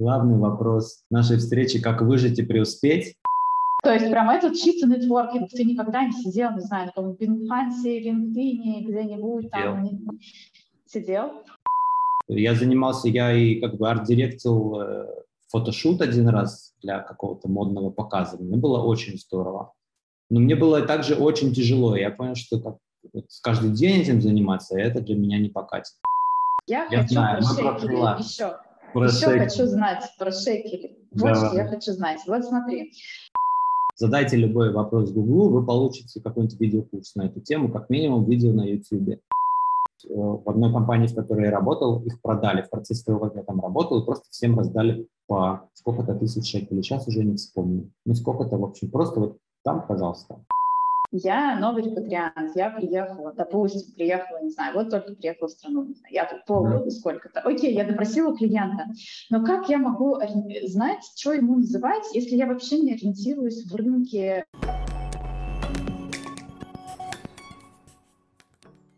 главный вопрос нашей встречи, как выжить и преуспеть. То есть прям этот чисто нетворкинг. Ты никогда не сидел, не знаю, на каком Бинхансе, LinkedIn, где-нибудь там. Не... Сидел? Я занимался, я и как бы арт-директил э, фотошут один раз для какого-то модного показа. Мне было очень здорово. Но мне было также очень тяжело. Я понял, что так, вот, каждый день этим заниматься, это для меня не покатит. Я, я хочу знаю, шейкери еще. Про еще шейкери. хочу знать про шейкери. Вот Давай. что я хочу знать. Вот смотри. Задайте любой вопрос Гуглу, вы получите какой-нибудь видеокурс на эту тему, как минимум видео на YouTube. В одной компании, в которой я работал, их продали в процессе того, как я там работал, просто всем раздали по сколько-то тысяч шекелей. Сейчас уже не вспомню. Ну, сколько-то, в общем, просто вот там, пожалуйста. Я новый репатриант, я приехала, допустим, приехала, не знаю, вот только приехала в страну, я тут полгода, сколько-то. Окей, я допросила клиента, но как я могу знать, что ему называть, если я вообще не ориентируюсь в рынке?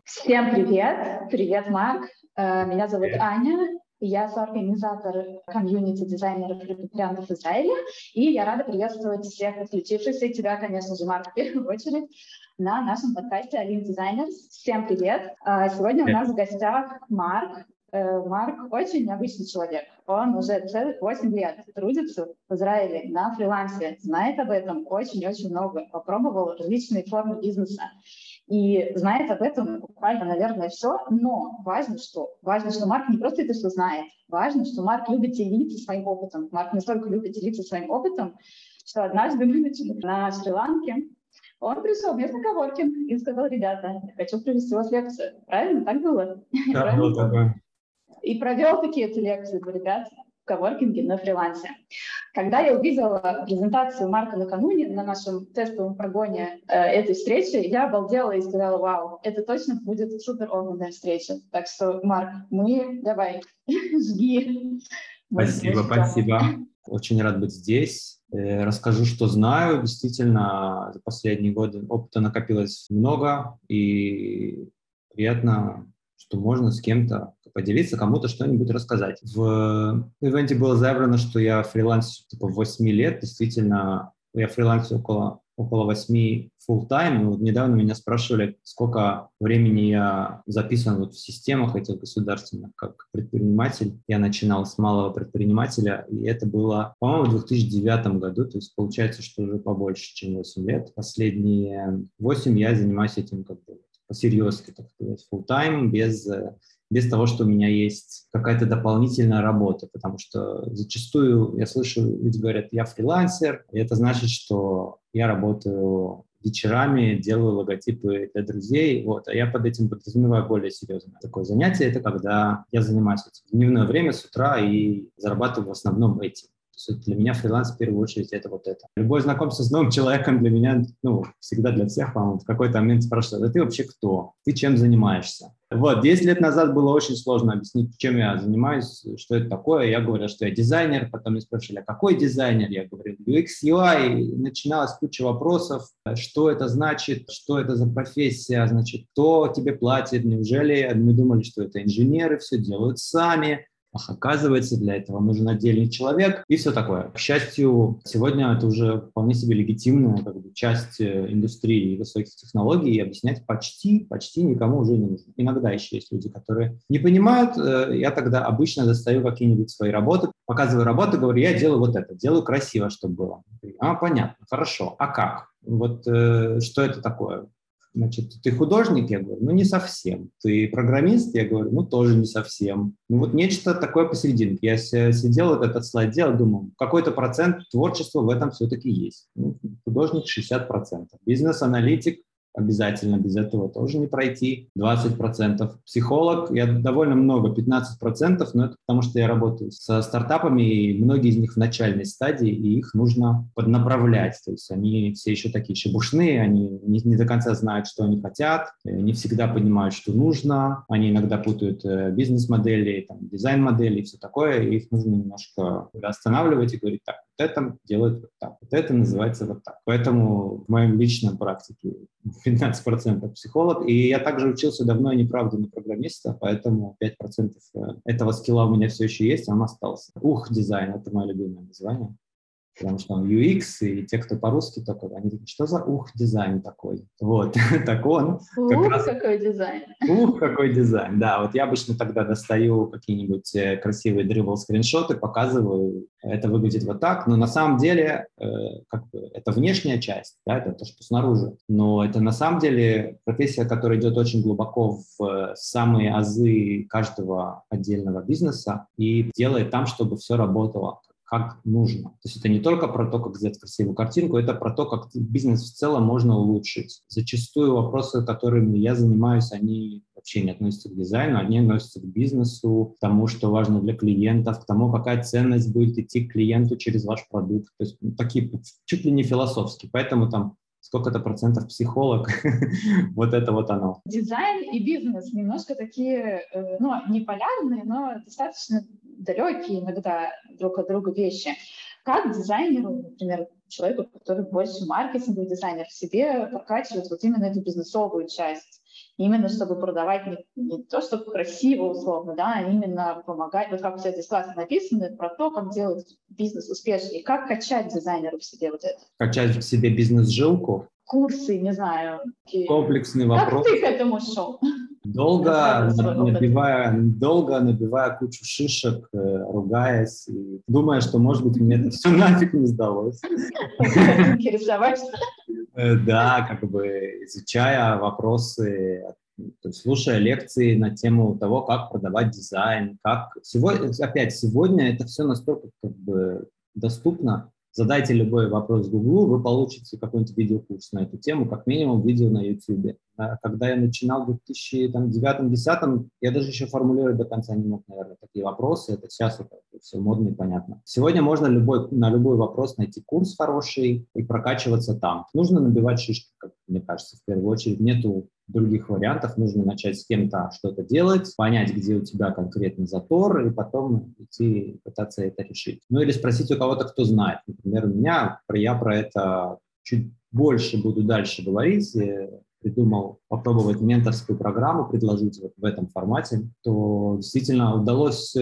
Всем привет! Привет, Марк! Э, меня зовут привет. Аня, я соорганизатор комьюнити дизайнеров и репатриантов Израиля, и я рада приветствовать всех подключившихся, и тебя, конечно же, Марк, в первую очередь, на нашем подкасте Алин Дизайнерс. Всем привет! А, сегодня у нас в гостях Марк. Э, Марк очень необычный человек. Он уже целых 8 лет трудится в Израиле на фрилансе, знает об этом очень-очень много, попробовал различные формы бизнеса и знает об этом буквально, наверное, все. Но важно, что важно, что Марк не просто это все знает, важно, что Марк любит делиться своим опытом. Марк настолько любит делиться своим опытом, что однажды мы начали на Шри-Ланке, он пришел мне на Коворкин и сказал, ребята, хочу провести у вас лекцию. Правильно? Так было? Да, было такое. И провел такие эти лекции, ребята в коворкинге на фрилансе. Когда я увидела презентацию Марка накануне на нашем тестовом прогоне э, этой встречи, я обалдела и сказала, вау, это точно будет супер огненная встреча. Так что, Марк, мы давай, жги. Спасибо, спасибо. Очень рад быть здесь. Э, расскажу, что знаю. Действительно, за последние годы опыта накопилось много, и приятно, что можно с кем-то поделиться, кому-то что-нибудь рассказать. В ивенте было заявлено, что я фриланс типа 8 лет. Действительно, я фрилансил около, около 8 full time. Вот недавно меня спрашивали, сколько времени я записан вот в системах этих государственных как предприниматель. Я начинал с малого предпринимателя, и это было, по-моему, в 2009 году, то есть получается, что уже побольше, чем 8 лет. Последние 8 я занимаюсь этим как бы по-серьезки, так сказать, full time, без без того, что у меня есть какая-то дополнительная работа, потому что зачастую я слышу, люди говорят, я фрилансер, и это значит, что я работаю вечерами, делаю логотипы для друзей, вот, а я под этим подразумеваю более серьезное такое занятие, это когда я занимаюсь этим в дневное время с утра и зарабатываю в основном этим. То есть для меня фриланс в первую очередь это вот это. Любое знакомство с новым человеком для меня, ну, всегда для всех, по-моему, в какой-то момент спрашивают, а ты вообще кто? Ты чем занимаешься? Вот, 10 лет назад было очень сложно объяснить, чем я занимаюсь, что это такое. Я говорил, что я дизайнер, потом мне спрашивали, а какой дизайнер? Я говорил, UX, UI. Начиналась куча вопросов, что это значит, что это за профессия, значит, кто тебе платит, неужели мы думали, что это инженеры, все делают сами, Ах, оказывается, для этого нужен отдельный человек и все такое. К счастью, сегодня это уже вполне себе легитимная как бы, часть э, индустрии высоких технологий, и объяснять почти, почти никому уже не нужно. Иногда еще есть люди, которые не понимают. Э, я тогда обычно достаю какие-нибудь свои работы, показываю работу, говорю, я делаю вот это, делаю красиво, чтобы было. А, понятно, хорошо. А как? Вот э, что это такое? Значит, ты художник? Я говорю, ну не совсем. Ты программист? Я говорю, ну тоже не совсем. Ну вот нечто такое посерединке. Я сидел, вот этот слайд делал, думал, какой-то процент творчества в этом все-таки есть. Ну, художник 60%. Бизнес-аналитик обязательно, без этого тоже не пройти. 20%. Психолог, я довольно много, 15%, но это потому, что я работаю со стартапами, и многие из них в начальной стадии, и их нужно поднаправлять. То есть они все еще такие шебушные, они не, не до конца знают, что они хотят, не всегда понимают, что нужно, они иногда путают э, бизнес-модели, дизайн-модели и все такое, и их нужно немножко останавливать и говорить, так, это делают вот так, вот это называется вот так. Поэтому в моем личном практике 15% психолог, и я также учился давно и неправда на программиста, поэтому 5% э, этого скилла у меня все еще есть, он остался. Ух, дизайн, это мое любимое название потому что он UX, и те, кто по-русски только, они говорят, что за ух дизайн такой? Вот, так он. Ух, раз... какой дизайн. Ух, какой дизайн, да. Вот я обычно тогда достаю какие-нибудь э, красивые дрибл скриншоты, показываю, это выглядит вот так, но на самом деле э, как бы, это внешняя часть, да, это то, что снаружи. Но это на самом деле профессия, которая идет очень глубоко в э, самые азы каждого отдельного бизнеса и делает там, чтобы все работало как нужно. То есть это не только про то, как сделать красивую картинку, это про то, как бизнес в целом можно улучшить. Зачастую вопросы, которыми я занимаюсь, они вообще не относятся к дизайну, они относятся к бизнесу, к тому, что важно для клиентов, к тому, какая ценность будет идти к клиенту через ваш продукт. То есть ну, такие чуть ли не философские. Поэтому там сколько-то процентов психолог, вот это вот оно. Дизайн и бизнес немножко такие, э, ну, не полярные, но достаточно далекие иногда друг от друга вещи. Как дизайнеру, например, человеку, который больше маркетинговый дизайнер, в себе прокачивать вот именно эту бизнесовую часть? Именно чтобы продавать не, не то, чтобы красиво условно, да, а именно помогать, вот как все здесь классно написано, про то, как делать бизнес успешнее, как качать дизайнеру в себе вот это. Качать в себе бизнес-жилку? Курсы, не знаю. Комплексный вопрос. Как ты к этому шел? Долго набивая, долго набивая кучу шишек, э, ругаясь, и думая, что, может быть, мне это все нафиг не сдалось. Э, да, как бы изучая вопросы, слушая лекции на тему того, как продавать дизайн, как... Сегодня, опять, сегодня это все настолько как бы доступно, Задайте любой вопрос Гуглу, вы получите какой-нибудь видеокурс на эту тему, как минимум видео на YouTube. А когда я начинал в 2009-2010, я даже еще формулировать до конца не мог, наверное, такие вопросы. Это сейчас это все модно и понятно. Сегодня можно любой, на любой вопрос найти курс хороший и прокачиваться там. Нужно набивать шишки, как мне кажется, в первую очередь. Нету других вариантов. Нужно начать с кем-то что-то делать, понять, где у тебя конкретный затор, и потом идти пытаться это решить. Ну или спросить у кого-то, кто знает. Например, у меня, я про это чуть больше буду дальше говорить, придумал попробовать менторскую программу, предложить вот в этом формате, то действительно удалось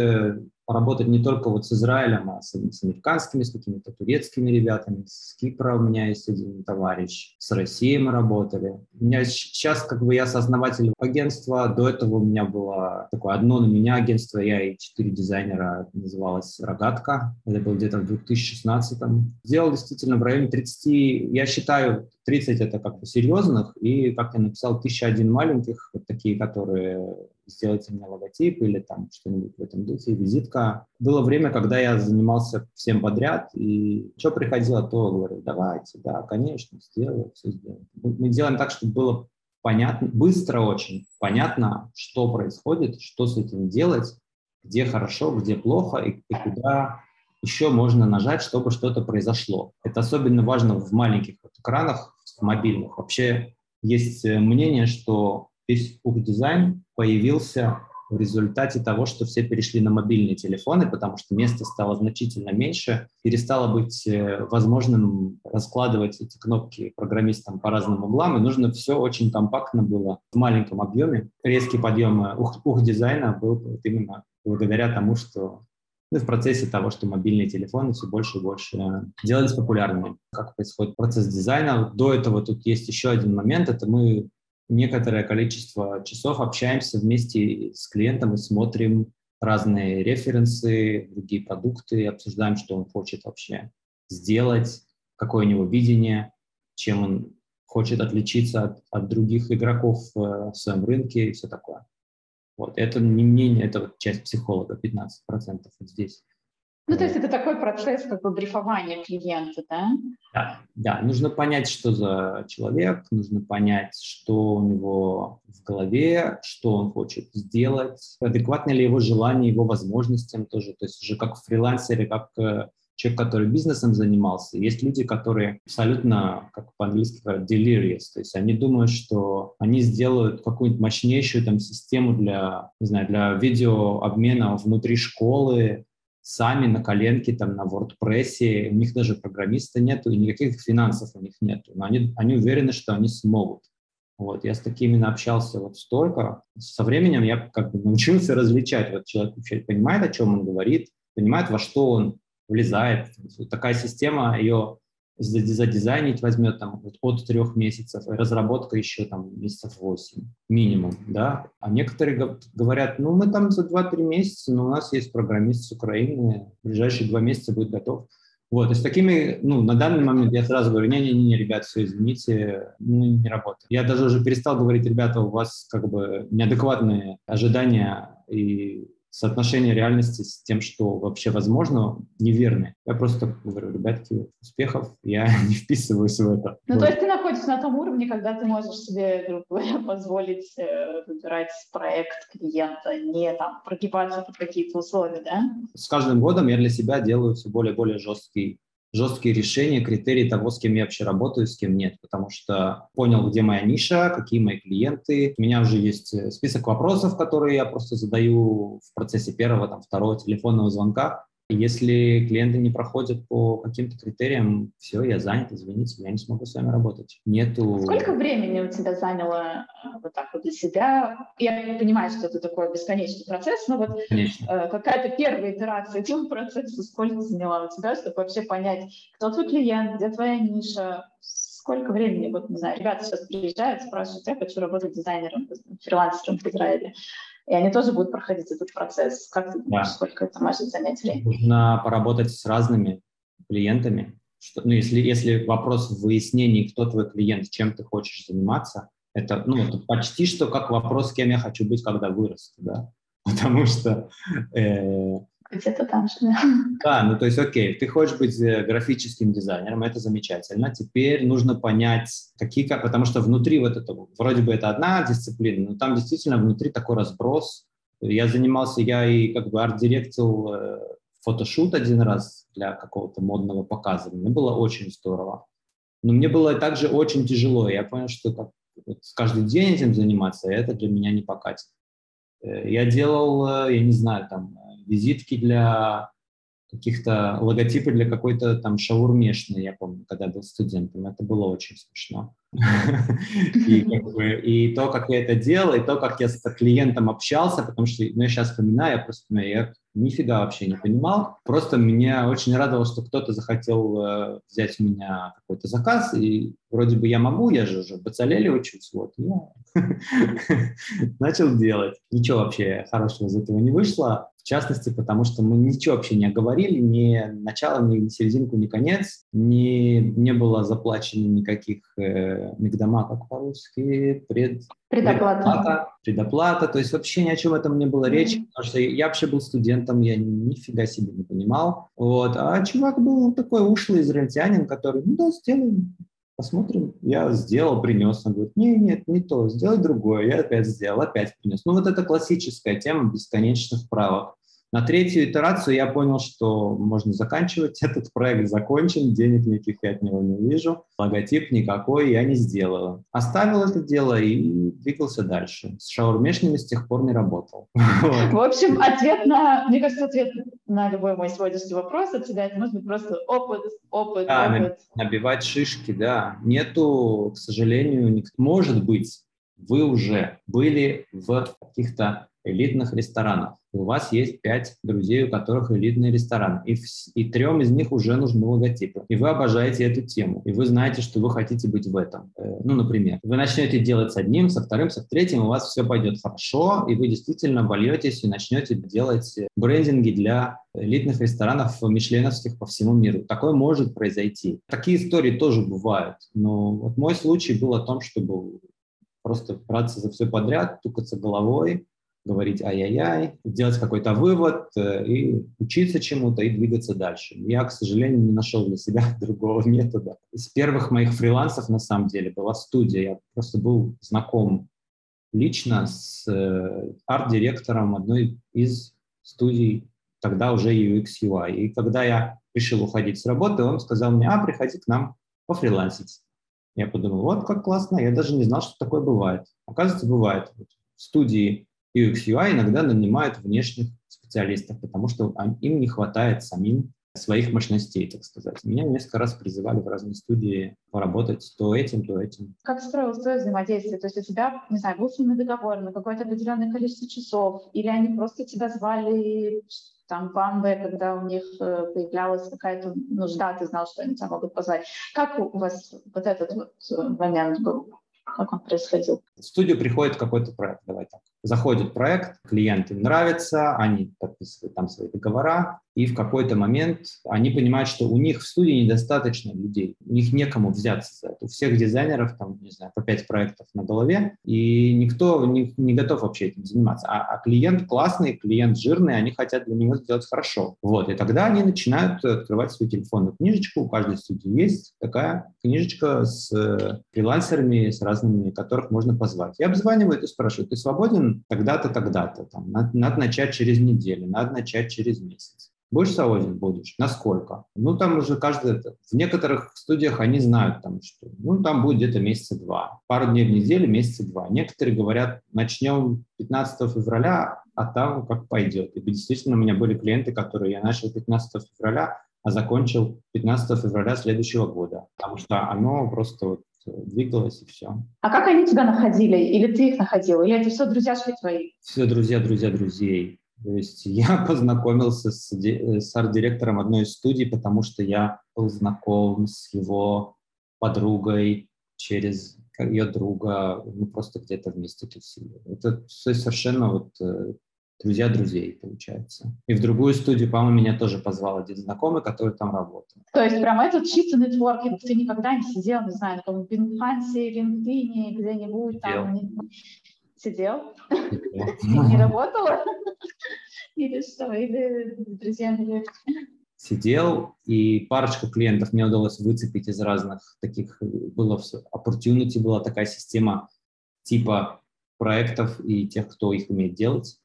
поработать не только вот с Израилем, а с, с американскими, с какими-то турецкими ребятами, с Кипра у меня есть один товарищ, с Россией мы работали. У меня сейчас как бы я сооснователь агентства, до этого у меня было такое одно на меня агентство, я и четыре дизайнера, называлось «Рогатка», это было где-то в 2016-м. Сделал действительно в районе 30, я считаю, 30 это как бы серьезных, и, как я написал, 1001 маленьких, вот такие, которые сделайте мне логотип или там что-нибудь в этом духе, визитка. Было время, когда я занимался всем подряд, и что приходило, то говорю, давайте, да, конечно, сделаю, все сделаем. Мы делаем так, чтобы было понятно, быстро очень понятно, что происходит, что с этим делать, где хорошо, где плохо и, и куда еще можно нажать, чтобы что-то произошло. Это особенно важно в маленьких экранах, в мобильных. Вообще есть э, мнение, что весь ух-дизайн появился в результате того, что все перешли на мобильные телефоны, потому что места стало значительно меньше, перестало быть э, возможным раскладывать эти кнопки программистам по разным углам, и нужно все очень компактно было в маленьком объеме. Резкий подъем э, ух-дизайна был вот именно благодаря тому, что ну, в процессе того, что мобильные телефоны все больше и больше делались популярными. Как происходит процесс дизайна. До этого тут есть еще один момент, это мы некоторое количество часов общаемся вместе с клиентом и смотрим разные референсы, другие продукты, обсуждаем, что он хочет вообще сделать, какое у него видение, чем он хочет отличиться от, от других игроков в своем рынке и все такое. Вот. Это не мнение, это вот часть психолога, 15% вот здесь. Ну, то есть это такой процесс как бы брифования клиента, да? Да, да. Нужно понять, что за человек, нужно понять, что у него в голове, что он хочет сделать, адекватно ли его желание, его возможностям тоже. То есть уже как фрилансер, как э, человек, который бизнесом занимался. Есть люди, которые абсолютно, как по-английски говорят, delirious, то есть они думают, что они сделают какую-нибудь мощнейшую там систему для, не знаю, для видеообмена внутри школы, сами на коленке, там, на WordPress, у них даже программиста нету, и никаких финансов у них нету, но они, они уверены, что они смогут. Вот, я с такими общался вот столько. Со временем я как бы научился различать, вот человек вообще понимает, о чем он говорит, понимает, во что он влезает. Такая система, ее задизайнить возьмет там от трех месяцев, разработка еще там месяцев восемь минимум, да. А некоторые говорят, ну мы там за 2-3 месяца, но у нас есть программист с Украины, в ближайшие два месяца будет готов. Вот, и с такими, ну, на данный момент я сразу говорю, не-не-не, ребят, все, извините, ну, не работает. Я даже уже перестал говорить, ребята, у вас как бы неадекватные ожидания и соотношение реальности с тем, что вообще возможно, неверны. Я просто говорю, ребятки, успехов, я не вписываюсь в это. Ну, вот. то есть ты находишься на том уровне, когда ты можешь себе, грубо говоря, позволить э, выбирать проект клиента, не там прогибаться под какие-то условия, да? С каждым годом я для себя делаю все более и более жесткий жесткие решения, критерии того, с кем я вообще работаю, с кем нет, потому что понял, где моя ниша, какие мои клиенты. У меня уже есть э, список вопросов, которые я просто задаю в процессе первого, там, второго телефонного звонка, если клиенты не проходят по каким-то критериям, все, я занят, извините, я не смогу с вами работать. Нету... Сколько времени у тебя заняло э, вот так вот для себя? Я понимаю, что это такой бесконечный процесс, но вот Конечно. Э, какая-то первая итерация этого процесса, сколько заняла у тебя, чтобы вообще понять, кто твой клиент, где твоя ниша, сколько времени, вот, не знаю, ребята сейчас приезжают, спрашивают, я хочу работать дизайнером, фрилансером в Израиле и они тоже будут проходить этот процесс. Как ты думаешь, да. сколько это может занять времени? Нужно поработать с разными клиентами. Что, ну, если, если вопрос в выяснении, кто твой клиент, чем ты хочешь заниматься, это, ну, это почти что как вопрос, кем я хочу быть, когда вырасту, да, потому что э, где-то там же. Да, ну то есть, окей, ты хочешь быть э, графическим дизайнером, это замечательно. Теперь нужно понять, какие, потому что внутри вот этого, вроде бы это одна дисциплина, но там действительно внутри такой разброс. Я занимался, я и как бы арт-директил э, фотошут один раз для какого-то модного показа. Мне было очень здорово. Но мне было также очень тяжело. Я понял, что как, вот, каждый день этим заниматься, это для меня не покатит. Э, я делал, я не знаю, там, визитки для каких-то логотипы для какой-то там шаурмешной, я помню, когда был студентом. Это было очень смешно. И, как бы, и то, как я это делал, и то, как я с клиентом общался, потому что ну, я сейчас вспоминаю, я просто ну, я нифига вообще не понимал. Просто меня очень радовало, что кто-то захотел э, взять у меня какой-то заказ, и вроде бы я могу, я же уже в Бацалеле учусь, вот, я начал делать. Ничего вообще хорошего из этого не вышло, в частности, потому что мы ничего вообще не оговорили, ни начало, ни серединку, ни конец, ни, не было заплачено никаких э, мигдома, как по-русски, пред, предоплата. предоплата. Предоплата, то есть вообще ни о чем этом не было речи, mm-hmm. потому что я вообще был студентом, я нифига себе не понимал. Вот. А чувак был такой ушлый израильтянин, который, ну да, сделаем, посмотрим. Я сделал, принес. Он говорит, нет, нет, не то, сделай другое. Я опять сделал, опять принес. Ну вот это классическая тема бесконечных правок. На третью итерацию я понял, что можно заканчивать. Этот проект закончен, денег никаких я от него не вижу, логотип никакой я не сделал. Оставил это дело и двигался дальше. С шаурмешными с тех пор не работал. В общем, ответ на, мне кажется, ответ на любой мой сегодняшний вопрос от тебя, это может быть просто опыт, опыт, да, опыт. Набивать шишки, да. Нету, к сожалению, может быть, вы уже были в каких-то элитных ресторанах. У вас есть пять друзей, у которых элитный ресторан, и, в, и трем из них уже нужны логотипы. И вы обожаете эту тему, и вы знаете, что вы хотите быть в этом. Э, ну, например, вы начнете делать с одним, со вторым, со третьим, у вас все пойдет хорошо, и вы действительно вольетесь и начнете делать брендинги для элитных ресторанов мишленовских по всему миру. Такое может произойти. Такие истории тоже бывают, но вот мой случай был о том, чтобы просто браться за все подряд, тукаться головой, говорить ай-яй-яй, делать какой-то вывод э, и учиться чему-то и двигаться дальше. Я, к сожалению, не нашел для себя другого метода. Из первых моих фрилансов, на самом деле, была студия. Я просто был знаком лично с э, арт-директором одной из студий, тогда уже UX UI. И когда я решил уходить с работы, он сказал мне, а, приходи к нам пофрилансить. Я подумал, вот как классно, я даже не знал, что такое бывает. Оказывается, бывает. В студии UX UI иногда нанимают внешних специалистов, потому что им не хватает самим своих мощностей, так сказать. Меня несколько раз призывали в разные студии поработать то этим, то этим. Как строилось твое взаимодействие? То есть у тебя, не знаю, был с ними договор на какое-то определенное количество часов, или они просто тебя звали там в Амбе, когда у них э, появлялась какая-то нужда, ты знал, что они тебя могут позвать. Как у вас вот этот вот э, момент был? Как он происходил? В студию приходит какой-то проект, давай так. Заходит проект, клиент им нравится, они подписывают там свои договора, и в какой-то момент они понимают, что у них в студии недостаточно людей, у них некому взяться за это. У всех дизайнеров там, не знаю, по пять проектов на голове, и никто не, не готов вообще этим заниматься. А, а клиент классный, клиент жирный, они хотят для него сделать хорошо. Вот, и тогда они начинают открывать свою телефонную книжечку, у каждой студии есть такая книжечка с э, фрилансерами, с разными, которых можно позвать. И обзванивают и спрашивают, ты свободен тогда-то, тогда-то, там, надо, надо начать через неделю, надо начать через месяц. Будешь свободен? Будешь. Насколько? Ну, там уже каждый... В некоторых студиях они знают, там, что ну, там будет где-то месяца два. Пару дней в неделю, месяца два. Некоторые говорят, начнем 15 февраля, а там как пойдет. И действительно, у меня были клиенты, которые я начал 15 февраля, а закончил 15 февраля следующего года. Потому что оно просто вот двигалось и все. А как они тебя находили? Или ты их находил? Или это все друзья шли твои? Все друзья, друзья, друзей. То есть я познакомился с, с арт-директором одной из студий, потому что я был знаком с его подругой через ее друга, мы просто где-то вместе тусили. Это все совершенно вот э, друзья друзей, получается. И в другую студию, по-моему, меня тоже позвал один знакомый, который там работал. То есть прям этот чисто нетворкинг, ты никогда не сидел, не знаю, на каком-нибудь Бинхансе, LinkedIn, где-нибудь там... Сидел? Не работала? Или что? Или друзья Сидел, и парочку клиентов мне удалось выцепить из разных таких, было все, opportunity была такая система типа проектов и тех, кто их умеет делать.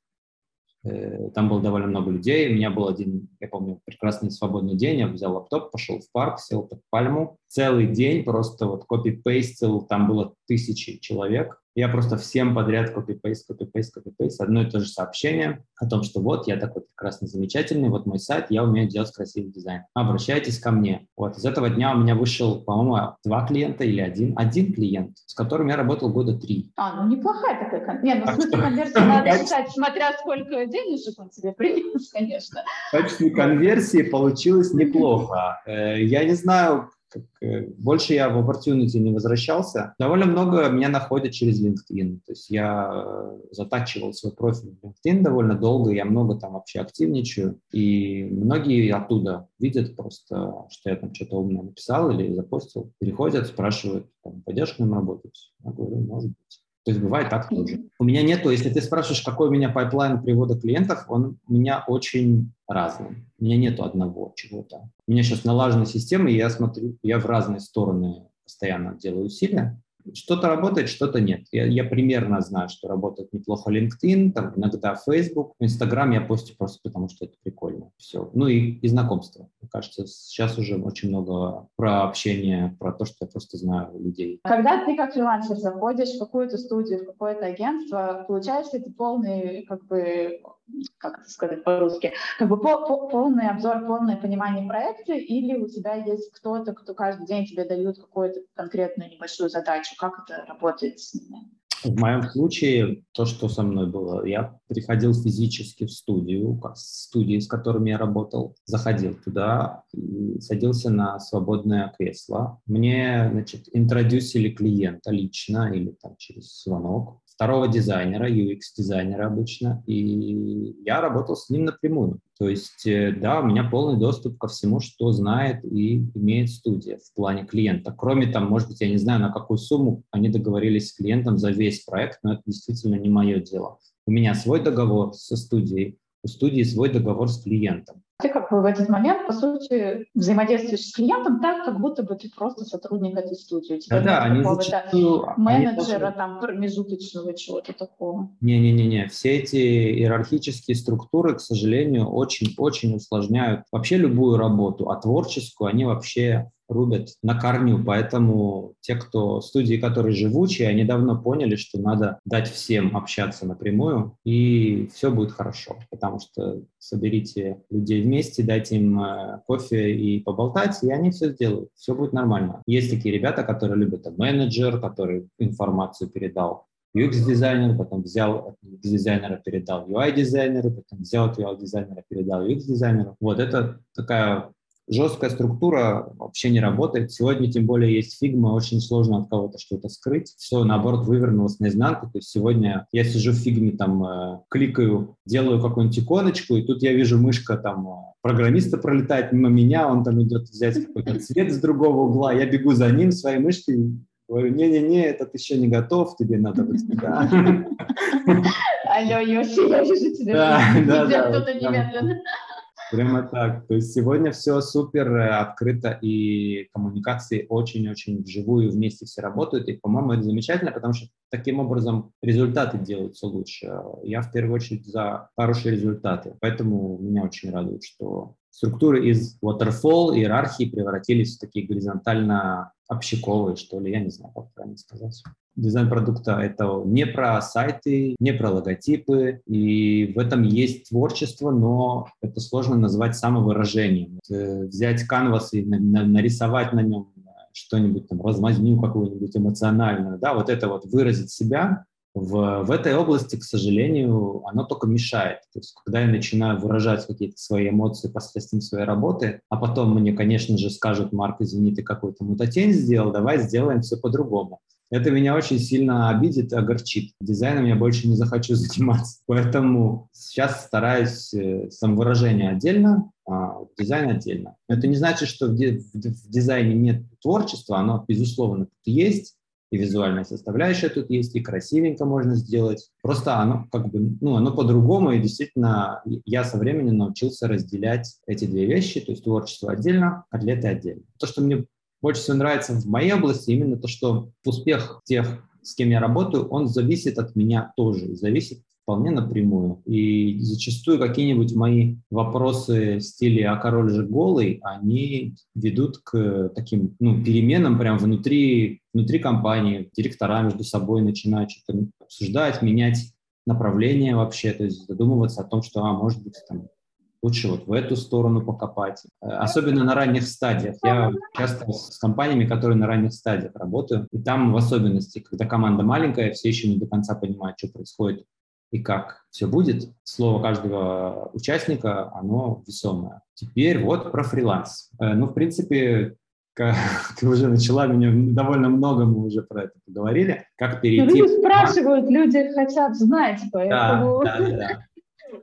Э, там было довольно много людей. У меня был один, я помню, прекрасный свободный день. Я взял лаптоп, пошел в парк, сел под пальму. Целый день просто вот копи-пейстил. Там было тысячи человек. Я просто всем подряд копипейст, копипейст, копипейст, одно и то же сообщение о том, что вот я такой прекрасный, замечательный, вот мой сайт, я умею делать красивый дизайн. Обращайтесь ко мне. Вот из этого дня у меня вышел, по-моему, два клиента или один. Один клиент, с которым я работал года три. А, ну неплохая такая. Не, ну в смысле конверсию надо считать, смотря сколько денежек он тебе принес, конечно. В качестве конверсии получилось неплохо. Э, я не знаю, как, э, больше я в opportunity не возвращался. Довольно много меня находят через LinkedIn. То есть я э, затачивал свой профиль в LinkedIn довольно долго, я много там вообще активничаю. И многие оттуда видят просто, что я там что-то умное написал или запостил, переходят, спрашивают, там, пойдешь к нам работать? Я говорю, может быть. То есть бывает так тоже. У меня нету, если ты спрашиваешь, какой у меня pipeline привода клиентов, он у меня очень разный. У меня нету одного чего-то. У меня сейчас налажена система, и я смотрю, я в разные стороны постоянно делаю усилия. Что-то работает, что-то нет. Я, я примерно знаю, что работает неплохо LinkedIn, там иногда Facebook, Instagram я постю просто потому, что это прикольно. Все. Ну и, и знакомство. Мне кажется, сейчас уже очень много про общение, про то, что я просто знаю людей. Когда ты как фрилансер заходишь в какую-то студию, в какое-то агентство, получается это полный как бы как это сказать по-русски, как бы по, по, полный обзор, полное понимание проекта, или у тебя есть кто-то, кто каждый день тебе дают какую-то конкретную небольшую задачу, как это работает с ними? В моем случае то, что со мной было, я приходил физически в студию, студии, с которыми я работал, заходил туда садился на свободное кресло. Мне, значит, интродюсили клиента лично или там через звонок второго дизайнера, UX-дизайнера обычно, и я работал с ним напрямую. То есть, э, да, у меня полный доступ ко всему, что знает и имеет студия в плане клиента. Кроме там, может быть, я не знаю, на какую сумму они договорились с клиентом за весь проект, но это действительно не мое дело. У меня свой договор со студией, у студии свой договор с клиентом. Ты как бы в этот момент, по сути, взаимодействуешь с клиентом так, как будто бы ты просто сотрудник этой студии. да, да, они зачастую... Менеджера, они там, промежуточного чего-то такого. Не-не-не, все эти иерархические структуры, к сожалению, очень-очень усложняют вообще любую работу, а творческую они вообще рубят на корню, поэтому те, кто студии, которые живучие, они давно поняли, что надо дать всем общаться напрямую, и все будет хорошо, потому что соберите людей вместе, дайте им э, кофе и поболтать, и они все сделают, все будет нормально. Есть такие ребята, которые любят там, менеджер, который информацию передал, UX-дизайнер, потом взял UX-дизайнера, передал UI-дизайнеру, потом взял UI-дизайнера, передал UX-дизайнеру. Вот это такая жесткая структура вообще не работает. Сегодня, тем более, есть фигма, очень сложно от кого-то что-то скрыть. Все, наоборот, вывернулось наизнанку. То есть сегодня я сижу в фигме, там, э, кликаю, делаю какую-нибудь иконочку, и тут я вижу мышка там э, программиста пролетает мимо меня, он там идет взять какой-то цвет с другого угла, я бегу за ним своей мышкой, Говорю, не-не-не, этот еще не готов, тебе надо быть сюда. Алло, Йоси, я вижу тебя. Да, да, да. немедленно. Прямо так. То есть сегодня все супер э, открыто, и коммуникации очень-очень вживую вместе все работают. И, по-моему, это замечательно, потому что таким образом результаты делаются лучше. Я в первую очередь за хорошие результаты. Поэтому меня очень радует, что структуры из waterfall, иерархии превратились в такие горизонтально общаковые, что ли, я не знаю, как правильно сказать. Дизайн продукта — это не про сайты, не про логотипы, и в этом есть творчество, но это сложно назвать самовыражением. Взять канвас и нарисовать на нем что-нибудь, там, размазню какую-нибудь эмоциональную, да, вот это вот выразить себя, в, в этой области, к сожалению, оно только мешает. То есть, когда я начинаю выражать какие-то свои эмоции посредством своей работы, а потом мне, конечно же, скажут, Марк, извини, ты какую-то мутатень сделал, давай сделаем все по-другому. Это меня очень сильно обидит огорчит. Дизайном я больше не захочу заниматься. Поэтому сейчас стараюсь э, самовыражение отдельно, а дизайн отдельно. Но это не значит, что в дизайне нет творчества, оно, безусловно, тут есть, и визуальная составляющая тут есть, и красивенько можно сделать. Просто оно как бы, ну, оно по-другому, и действительно я со временем научился разделять эти две вещи, то есть творчество отдельно, котлеты отдельно. То, что мне больше всего нравится в моей области, именно то, что успех тех, с кем я работаю, он зависит от меня тоже, зависит вполне напрямую. И зачастую какие-нибудь мои вопросы в стиле «а король же голый», они ведут к таким ну, переменам прямо внутри, внутри компании. Директора между собой начинают что-то обсуждать, менять направление вообще, то есть задумываться о том, что, а, может быть, там, лучше вот в эту сторону покопать. Э, особенно на ранних стадиях. Я часто с компаниями, которые на ранних стадиях работаю, и там в особенности, когда команда маленькая, все еще не до конца понимают, что происходит и как все будет, слово каждого участника, оно весомое. Теперь вот про фриланс. Э, ну, в принципе, ты уже начала, меня довольно много мы уже про это поговорили. Как перейти... Люди спрашивают, люди хотят знать, поэтому... Да, да, да.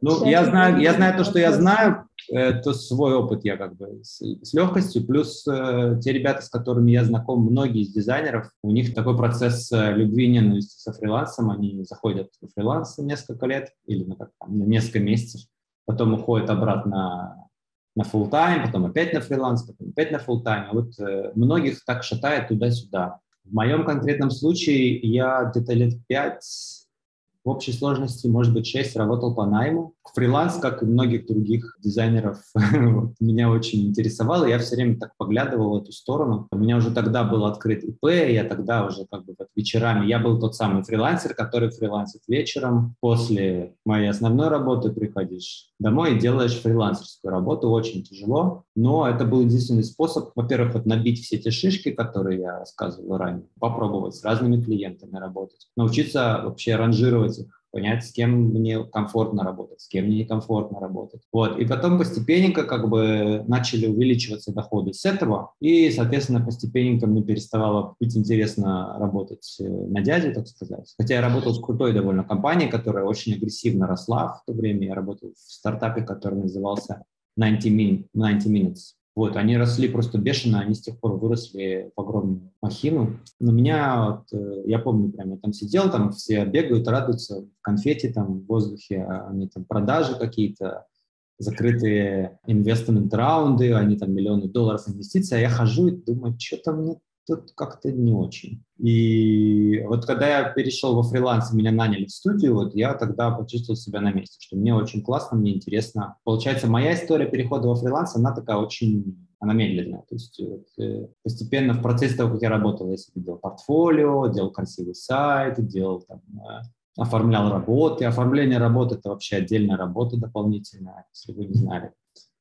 Ну, я знаю, я знаю то, что я знаю, э, то свой опыт я как бы с, с легкостью, плюс э, те ребята, с которыми я знаком, многие из дизайнеров, у них такой процесс э, любви ненависти со фрилансом, они заходят в фриланс несколько лет или ну, как, там, на несколько месяцев, потом уходят обратно на full тайм потом опять на фриланс, потом опять на full тайм Вот э, многих так шатает туда-сюда. В моем конкретном случае я где-то лет пять в общей сложности, может быть, 6 работал по найму. Фриланс, как и многих других дизайнеров, меня очень интересовало. Я все время так поглядывал в эту сторону. У меня уже тогда был открыт ИП, я тогда уже как бы вот вечерами, я был тот самый фрилансер, который фрилансит вечером. После моей основной работы приходишь домой и делаешь фрилансерскую работу. Очень тяжело, но это был единственный способ, во-первых, вот набить все те шишки, которые я рассказывал ранее, попробовать с разными клиентами работать, научиться вообще ранжировать их понять, с кем мне комфортно работать, с кем мне некомфортно работать. Вот. И потом постепенненько как бы начали увеличиваться доходы с этого, и, соответственно, постепенненько мне переставало быть интересно работать э, на дяде, так сказать. Хотя я работал с крутой довольно компанией, которая очень агрессивно росла в то время. Я работал в стартапе, который назывался 90, min 90 Minutes. Вот, они росли просто бешено, они с тех пор выросли в огромную махину. Но меня, вот, э, я помню, прям я там сидел, там все бегают, радуются в конфете, там в воздухе, а они там продажи какие-то, закрытые инвестмент раунды, они там миллионы долларов инвестиций, а я хожу и думаю, что-то мне тут как-то не очень. И вот когда я перешел во фриланс меня наняли в студию, вот я тогда почувствовал себя на месте, что мне очень классно, мне интересно. Получается, моя история перехода во фриланс, она такая очень она медленная. То есть вот, э, постепенно в процессе того, как я работал, я себе делал портфолио, делал красивый сайт, делал там, э, оформлял работы. Оформление работы – это вообще отдельная работа дополнительная, если вы не знали.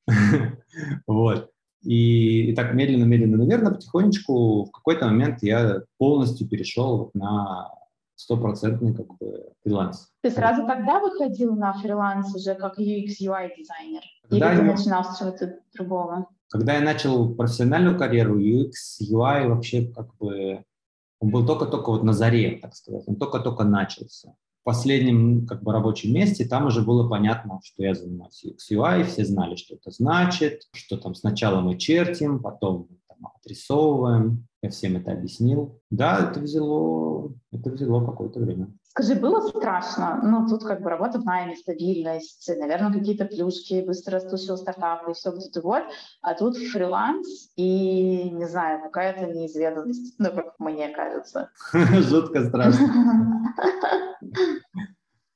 Вот. И, и так медленно, медленно, наверное, потихонечку в какой-то момент я полностью перешел на стопроцентный как бы фриланс. Ты сразу тогда выходил на фриланс уже как UX, UI дизайнер? Когда Или ты я... начинал с чего-то другого? Когда я начал профессиональную карьеру, UX, UI вообще как бы он был только-только вот на заре, так сказать, он только-только начался. Последнем как бы рабочем месте там уже было понятно, что я занимаюсь UX, UI, все знали, что это значит, что там сначала мы чертим, потом там, отрисовываем, я всем это объяснил. Да, это взяло, это взяло какое-то время. Скажи, было страшно? Ну, тут как бы работа в найме, стабильность, наверное, какие-то плюшки, быстро растущие стартапы и все вот это вот. А тут фриланс и, не знаю, какая-то неизведанность, ну, как мне кажется. Жутко страшно.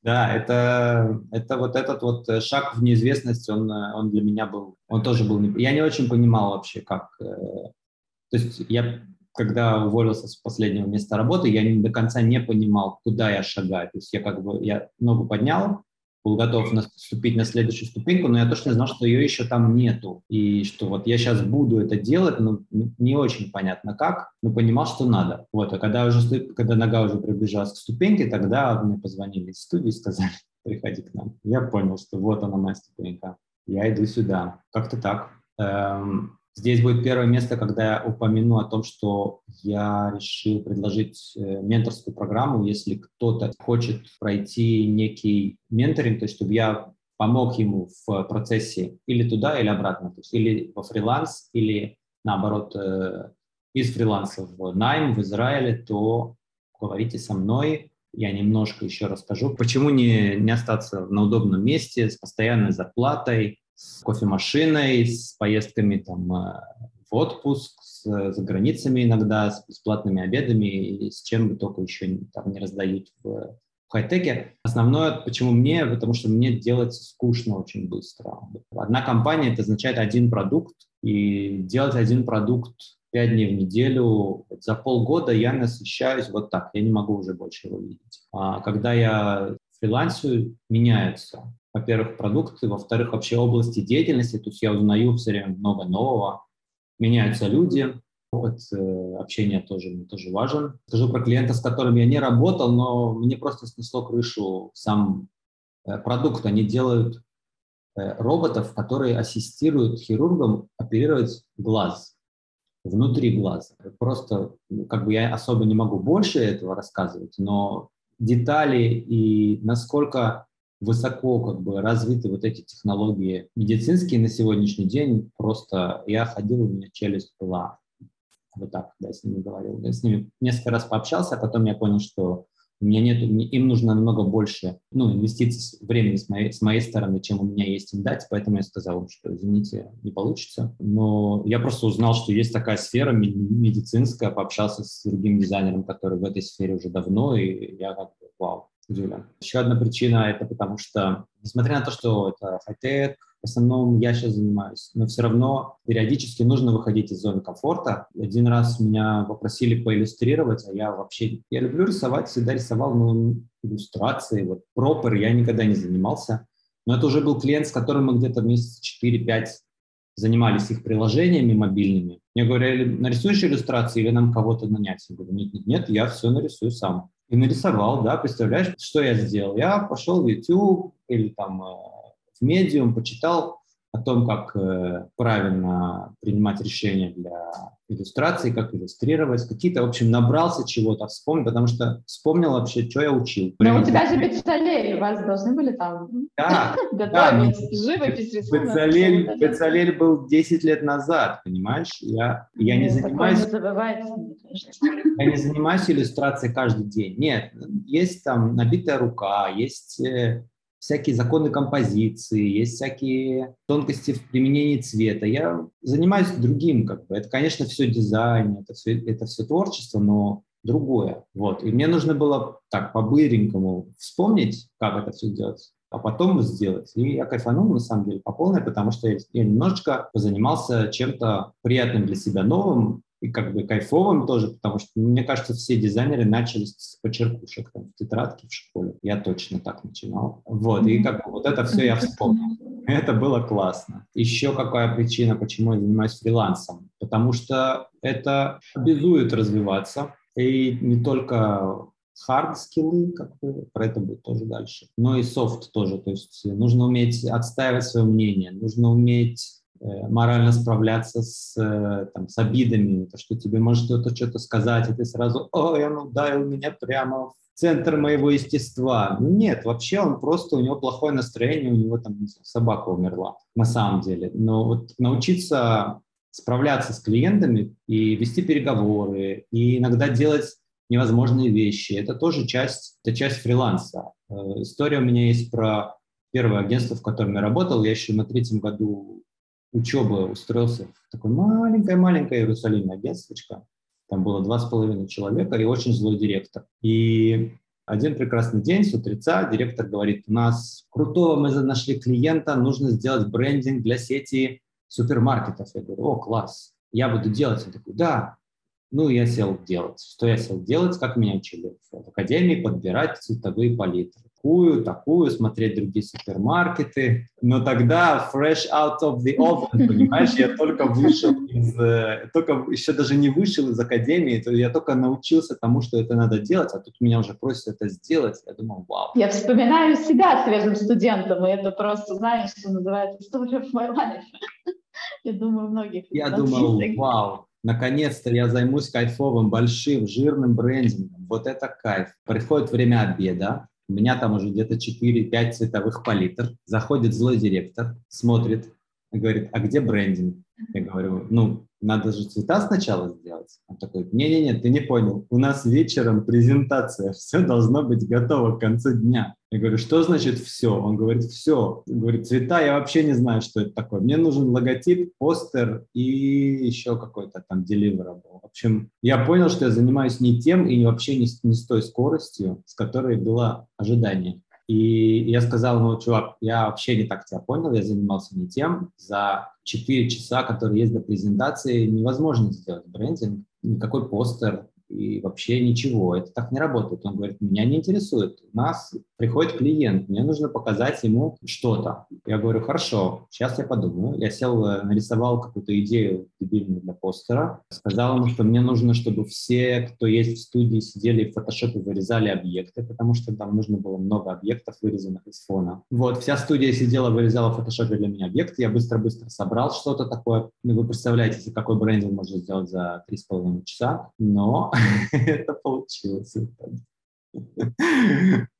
Да, это, это вот этот вот шаг в неизвестность, он, он для меня был, он тоже был, я не очень понимал вообще, как, э, то есть я когда уволился с последнего места работы, я до конца не понимал, куда я шагаю. То есть я как бы, я ногу поднял, был готов наступить на следующую ступеньку, но я точно знал, что ее еще там нету. И что вот я сейчас буду это делать, но не очень понятно как, но понимал, что надо. Вот, а когда, уже, когда нога уже приближалась к ступеньке, тогда мне позвонили из студии и сказали, приходи к нам. Я понял, что вот она моя ступенька. Я иду сюда. Как-то так. Эм, Здесь будет первое место, когда я упомяну о том, что я решил предложить э, менторскую программу, если кто-то хочет пройти некий менторинг, то есть чтобы я помог ему в процессе или туда, или обратно, то есть или во фриланс, или наоборот э, из фриланса в найм в Израиле, то говорите со мной, я немножко еще расскажу, почему не, не остаться на удобном месте с постоянной зарплатой, с кофемашиной, с поездками там, э, в отпуск, с, за границами иногда, с бесплатными обедами и с чем бы только еще там не раздают в, в хай-теке. Основное, почему мне, потому что мне делать скучно очень быстро. Одна компания – это означает один продукт, и делать один продукт пять дней в неделю, за полгода я насыщаюсь вот так, я не могу уже больше его видеть. А когда я фрилансию, меняются во-первых, продукты, во-вторых, вообще области деятельности, то есть я узнаю все время много нового, меняются люди, опыт э, общения тоже, тоже важен. Скажу про клиента, с которым я не работал, но мне просто снесло крышу сам э, продукт. Они делают э, роботов, которые ассистируют хирургам оперировать глаз, внутри глаза. Просто, ну, как бы я особо не могу больше этого рассказывать, но детали и насколько высоко как бы развиты вот эти технологии медицинские на сегодняшний день. Просто я ходил, у меня челюсть была. Вот так, да, с ними говорил. Я с ними несколько раз пообщался, а потом я понял, что у меня нет, им нужно намного больше ну, инвестиций времени с моей, с моей стороны, чем у меня есть им дать, поэтому я сказал им, что, извините, не получится. Но я просто узнал, что есть такая сфера медицинская, пообщался с другим дизайнером, который в этой сфере уже давно, и я как бы, вау, удивлен. Еще одна причина – это потому что, несмотря на то, что это хай-тек, в основном я сейчас занимаюсь, но все равно периодически нужно выходить из зоны комфорта. Один раз меня попросили поиллюстрировать, а я вообще, я люблю рисовать, всегда рисовал, но иллюстрации, вот пропер я никогда не занимался. Но это уже был клиент, с которым мы где-то месяца 4-5 занимались их приложениями мобильными. Мне говорили, нарисуешь иллюстрации или нам кого-то нанять? Я говорю, нет, нет, нет, я все нарисую сам. И нарисовал, да, представляешь, что я сделал? Я пошел в YouTube или там э, в Medium, почитал о том, как э, правильно принимать решения для иллюстрации, как иллюстрировать, какие-то, в общем, набрался чего-то, вспомнил, потому что вспомнил вообще, что я учил. Но у тебя же Бецалель, у вас должны были там да, готовить да, живопись, рисунок. Бецалель, Бецалель был 10 лет назад, понимаешь? Я, я не занимаюсь... Я не занимаюсь иллюстрацией каждый день. Нет, есть там набитая рука, есть э, всякие законы композиции, есть всякие тонкости в применении цвета. Я занимаюсь другим, как бы. Это, конечно, все дизайн, это все, это все творчество, но другое. Вот. И мне нужно было так по-быренькому вспомнить, как это все делать а потом сделать. И я кайфанул, на самом деле, по полной, потому что я, я немножечко позанимался чем-то приятным для себя новым, и как бы кайфовым тоже, потому что, мне кажется, все дизайнеры начали с почеркушек там, в тетрадке в школе. Я точно так начинал. Вот, и как бы вот это все я вспомнил. Это было классно. Еще какая причина, почему я занимаюсь фрилансом? Потому что это обязует развиваться. И не только хард скиллы, как бы, про это будет тоже дальше, но и софт тоже. То есть нужно уметь отстаивать свое мнение, нужно уметь морально справляться с, э, там, с обидами, то, что тебе может кто-то что-то сказать, и ты сразу, ой, он ударил меня прямо в центр моего естества. Ну, нет, вообще он просто, у него плохое настроение, у него там собака умерла, на самом деле. Но вот научиться справляться с клиентами и вести переговоры, и иногда делать невозможные вещи, это тоже часть, это часть фриланса. Э, история у меня есть про первое агентство, в котором я работал. Я еще на третьем году учебы устроился в такое маленькое-маленькое Иерусалимное агентствочко. Там было два с половиной человека и очень злой директор. И один прекрасный день с утреца директор говорит, у нас крутого мы нашли клиента, нужно сделать брендинг для сети супермаркетов. Я говорю, о, класс, я буду делать. Он такой, да. Ну, я сел делать. Что я сел делать? Как меня учили в академии подбирать цветовые палитры такую, такую, смотреть другие супермаркеты. Но тогда fresh out of the oven, понимаешь, я только вышел из, э, только еще даже не вышел из академии, то я только научился тому, что это надо делать, а тут меня уже просят это сделать. Я думал, вау. Я вспоминаю себя свежим студентом, и это просто, знаешь, что называется story of my life. Я думаю, многих. Я думал, вау, наконец-то я займусь кайфовым, большим, жирным брендингом. Вот это кайф. Приходит время обеда, у меня там уже где-то 4-5 цветовых палитр. Заходит злой директор, смотрит говорит, а где брендинг? Я говорю, ну, надо же цвета сначала сделать. Он такой, не-не-не, ты не понял, у нас вечером презентация, все должно быть готово к концу дня. Я говорю, что значит все? Он говорит, все. Он говорит, цвета я вообще не знаю, что это такое. Мне нужен логотип, постер и еще какой-то там deliverable. В общем, я понял, что я занимаюсь не тем и вообще не, не с той скоростью, с которой было ожидание. И я сказал ему, чувак, я вообще не так тебя понял, я занимался не тем. За 4 часа, которые есть до презентации, невозможно сделать брендинг, никакой постер, и вообще ничего, это так не работает. Он говорит, меня не интересует, у нас приходит клиент, мне нужно показать ему что-то. Я говорю, хорошо, сейчас я подумаю. Я сел, э, нарисовал какую-то идею дебильную для постера, сказал ему, что мне нужно, чтобы все, кто есть в студии, сидели в фотошопе, вырезали объекты, потому что там нужно было много объектов, вырезанных из фона. Вот, вся студия сидела, вырезала в фотошопе для меня объекты, я быстро-быстро собрал что-то такое. Ну, вы представляете, какой брендинг можно сделать за 3,5 часа, но это получилось.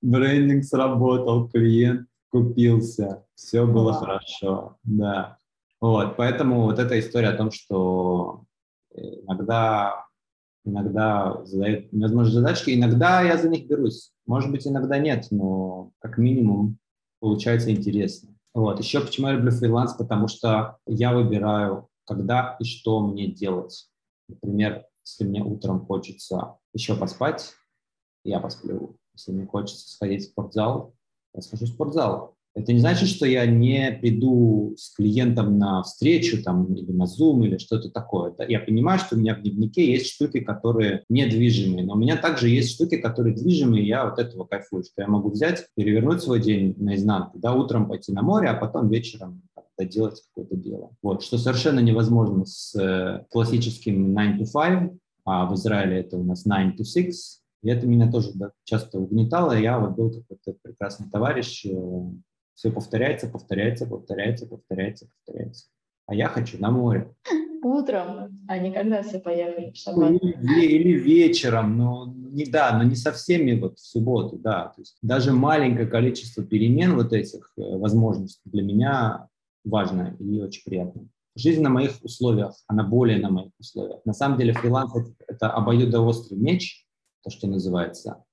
Брендинг сработал, клиент купился, все было wow. хорошо, да. Вот, поэтому вот эта история о том, что иногда, иногда задают невозможные задачки, иногда я за них берусь, может быть, иногда нет, но как минимум получается интересно. Вот, еще почему я люблю фриланс, потому что я выбираю, когда и что мне делать. Например, если мне утром хочется еще поспать, я посплю. Если мне хочется сходить в спортзал, я схожу в спортзал. Это не значит, что я не приду с клиентом на встречу там, или на Zoom или что-то такое. Я понимаю, что у меня в дневнике есть штуки, которые недвижимые, но у меня также есть штуки, которые движимые, и я вот этого кайфую, что я могу взять, перевернуть свой день наизнанку, да, утром пойти на море, а потом вечером доделать какое-то дело. Вот, что совершенно невозможно с э, классическим 9 to 5, а в Израиле это у нас 9 to 6, и это меня тоже да, часто угнетало. Я вот был какой-то прекрасный товарищ, э, все повторяется, повторяется, повторяется, повторяется, повторяется. А я хочу на море. Утром, а не когда все поехали в шаббат. Или, или вечером, но не да, но не со всеми вот в субботу, да. То есть даже маленькое количество перемен вот этих э, возможностей для меня важно и очень приятно. Жизнь на моих условиях, она более на моих условиях. На самом деле фриланс это, это обоюдоострый меч, то, что называется,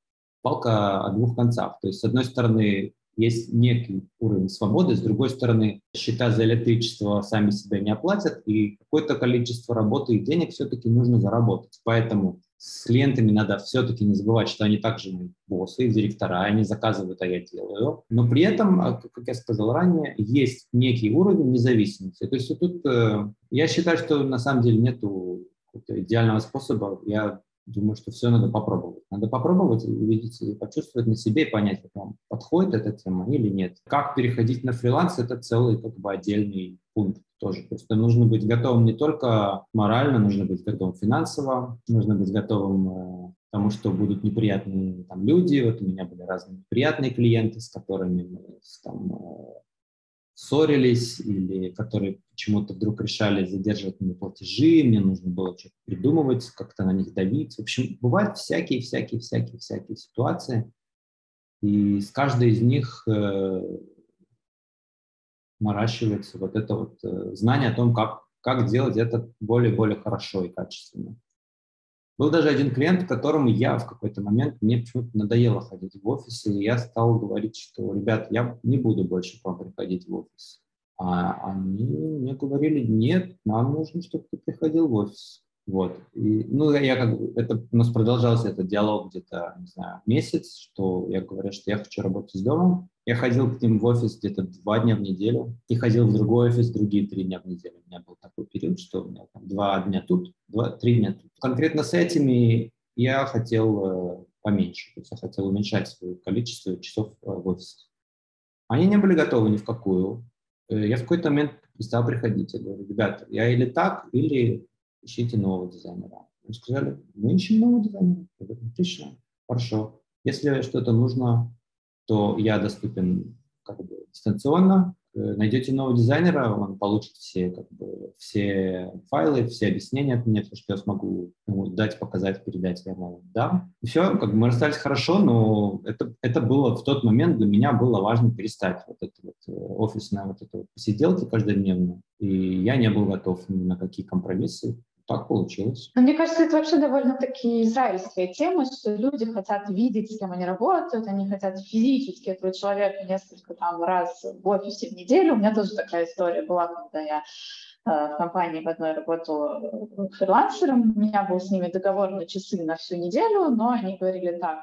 палка о двух концах. То есть, с одной стороны, есть некий уровень свободы. С другой стороны, счета за электричество сами себя не оплатят, и какое-то количество работы и денег все-таки нужно заработать. Поэтому с клиентами надо все-таки не забывать, что они также мои боссы, директора, они заказывают, а я делаю. Но при этом, а, как я сказал ранее, есть некий уровень независимости. То есть тут э, я считаю, что на самом деле нет идеального способа. Я думаю, что все надо попробовать. Надо попробовать, увидеть, и почувствовать на себе и понять, вам подходит эта тема или нет. Как переходить на фриланс – это целый как бы отдельный пункт тоже. Просто нужно быть готовым не только морально, нужно быть готовым финансово, нужно быть готовым э, к тому, что будут неприятные там, люди. Вот у меня были разные неприятные клиенты, с которыми мы там, э, ссорились или которые почему-то вдруг решали задерживать мне платежи, мне нужно было что-то придумывать, как-то на них давить. В общем, бывают всякие, всякие, всякие, всякие ситуации. И с каждой из них э, наращивается вот это вот э, знание о том, как, как делать это более-более хорошо и качественно. Был даже один клиент, которому я в какой-то момент, мне почему-то надоело ходить в офис, и я стал говорить, что, ребят, я не буду больше к вам приходить в офис. А они мне говорили, нет, нам нужно, чтобы ты приходил в офис. Вот. И, ну, я как бы, это, у нас продолжался этот диалог где-то, не знаю, месяц, что я говорю, что я хочу работать с домом. Я ходил к ним в офис где-то два дня в неделю и ходил в другой офис другие три дня в неделю. У меня был такой период, что у меня там два дня тут, два, три дня тут. Конкретно с этими я хотел э, поменьше, то есть я хотел уменьшать свое количество часов э, в офисе. Они не были готовы ни в какую. Э, я в какой-то момент стал приходить. Я говорю, ребята, я или так, или ищите нового дизайнера. Они сказали, мы ищем нового дизайнера. Я говорю, отлично, хорошо. Если что-то нужно, то я доступен как бы дистанционно. Э, найдете нового дизайнера, он получит все, как бы, все файлы, все объяснения от меня, все, что я смогу ему дать, показать, передать, я ему дам. И все, как бы мы расстались хорошо, но это, это было в тот момент для меня было важно перестать вот это вот э, офисное вот это вот посиделки каждодневно. И я не был готов ни на какие компромиссы так получилось. Мне кажется, это вообще довольно-таки израильская тема, что люди хотят видеть, с кем они работают, они хотят физически этого человека несколько там раз в офисе в неделю. У меня тоже такая история была, когда я э, в компании в одной работала э, фрилансером. У меня был с ними договор на часы на всю неделю, но они говорили так,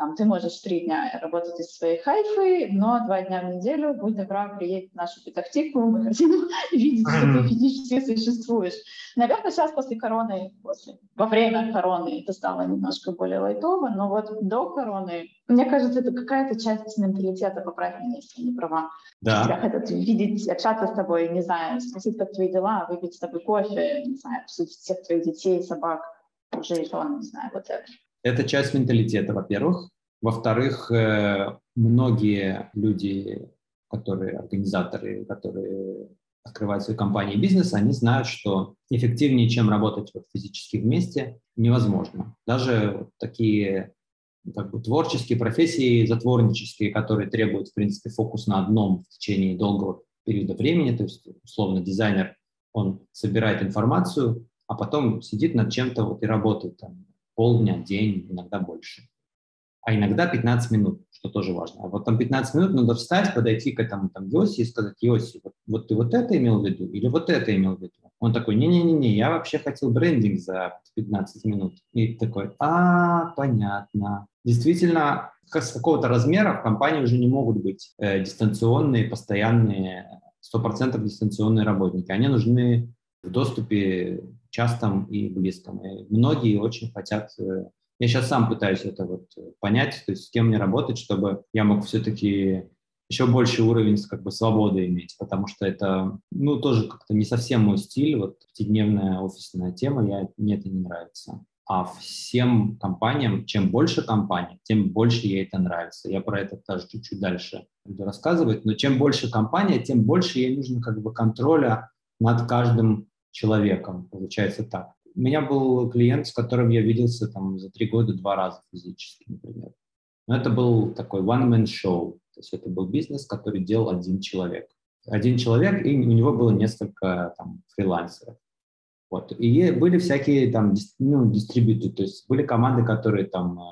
там, ты можешь три дня работать из своей хайфы, но два дня в неделю, будь добра, приедь в нашу Петахтику, мы хотим видеть, что ты физически существуешь. Наверное, сейчас после короны, после, во время короны это стало немножко более лайтово, но вот до короны, мне кажется, это какая-то часть менталитета, поправь меня, если не права. Да. Тебя хотят видеть, общаться с тобой, не знаю, спросить, как твои дела, выпить с тобой кофе, не знаю, обсудить всех твоих детей, собак, уже жен, не знаю, вот это. Это часть менталитета, во-первых. Во-вторых, э, многие люди, которые организаторы, которые открывают свои компании и бизнес, они знают, что эффективнее, чем работать вот физически вместе, невозможно. Даже такие как бы, творческие профессии, затворнические, которые требуют, в принципе, фокус на одном в течение долгого периода времени, то есть, условно, дизайнер, он собирает информацию, а потом сидит над чем-то вот и работает там, полдня, день, иногда больше. А иногда 15 минут, что тоже важно. А вот там 15 минут надо встать, подойти к этому там Йоси и сказать, Йоси, вот, вот ты вот это имел в виду или вот это имел в виду? Он такой, не-не-не, я вообще хотел брендинг за 15 минут. И такой, а, понятно. Действительно, с какого-то размера в компании уже не могут быть э, дистанционные, постоянные, 100% дистанционные работники. Они нужны в доступе частом и близком. И многие очень хотят... Э, я сейчас сам пытаюсь это вот понять, то есть с кем мне работать, чтобы я мог все-таки еще больше уровень как бы свободы иметь, потому что это, ну, тоже как-то не совсем мой стиль, вот пятидневная офисная тема, я, мне это не нравится. А всем компаниям, чем больше компаний, тем больше ей это нравится. Я про это тоже чуть-чуть дальше буду рассказывать, но чем больше компания, тем больше ей нужно как бы контроля над каждым человеком, получается так. У меня был клиент, с которым я виделся там за три года два раза физически, например. Но это был такой one-man show, то есть это был бизнес, который делал один человек. Один человек, и у него было несколько там, фрилансеров. Вот. И были всякие там ну, дистрибьюторы, то есть были команды, которые там э,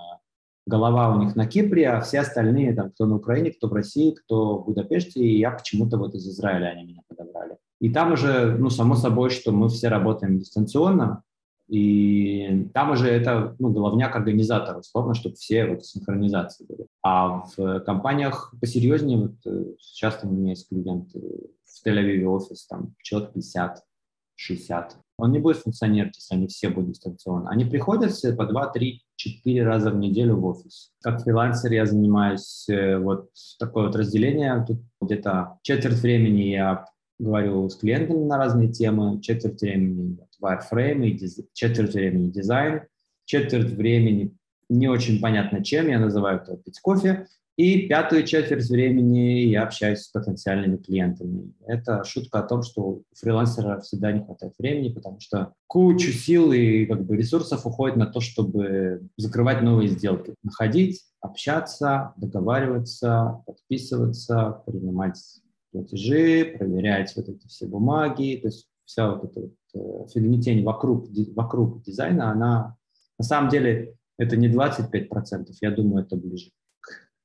голова у них на Кипре, а все остальные, там, кто на Украине, кто в России, кто в Будапеште, и я почему-то вот из Израиля они меня подобрали. И там уже, ну, само собой, что мы все работаем дистанционно, и там уже это ну, головняк организатора, условно, чтобы все вот синхронизации были. А в компаниях посерьезнее, вот э, часто у меня есть клиенты в Тель-Авиве офис, там человек 50, 60. Он не будет функционировать, если они все будут дистанционно. Они приходят все по 2, 3, 4 раза в неделю в офис. Как фрилансер я занимаюсь э, вот такое вот разделение. Тут где-то четверть времени я говорю с клиентами на разные темы, четверть времени wireframe, четверть времени дизайн, четверть времени не очень понятно чем, я называю это пить кофе, и пятую четверть времени я общаюсь с потенциальными клиентами. Это шутка о том, что у фрилансера всегда не хватает времени, потому что кучу сил и как бы, ресурсов уходит на то, чтобы закрывать новые сделки. Находить, общаться, договариваться, подписываться, принимать платежи, проверять вот эти все бумаги. То есть вся вот эта вот э, фигнетень вокруг, вокруг дизайна, она на самом деле это не 25%, я думаю, это ближе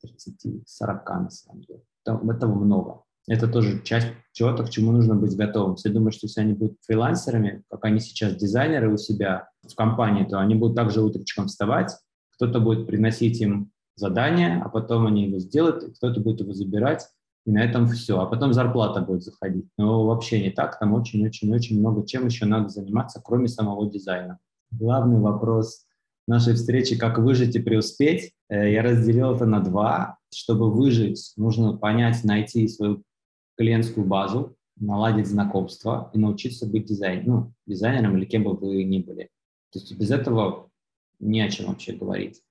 30-40 на самом деле. Там, этого много. Это тоже часть чего-то, к чему нужно быть готовым. Все думают, что если они будут фрилансерами, как они сейчас дизайнеры у себя в компании, то они будут также утречком вставать, кто-то будет приносить им задание, а потом они его сделают, кто-то будет его забирать, и на этом все. А потом зарплата будет заходить. Но вообще не так, там очень-очень-очень много чем еще надо заниматься, кроме самого дизайна. Главный вопрос нашей встречи «Как выжить и преуспеть». Э, я разделил это на два. Чтобы выжить, нужно понять, найти свою клиентскую базу, наладить знакомство и научиться быть дизайн, ну, дизайнером или кем бы вы ни были. То есть без этого не о чем вообще говорить.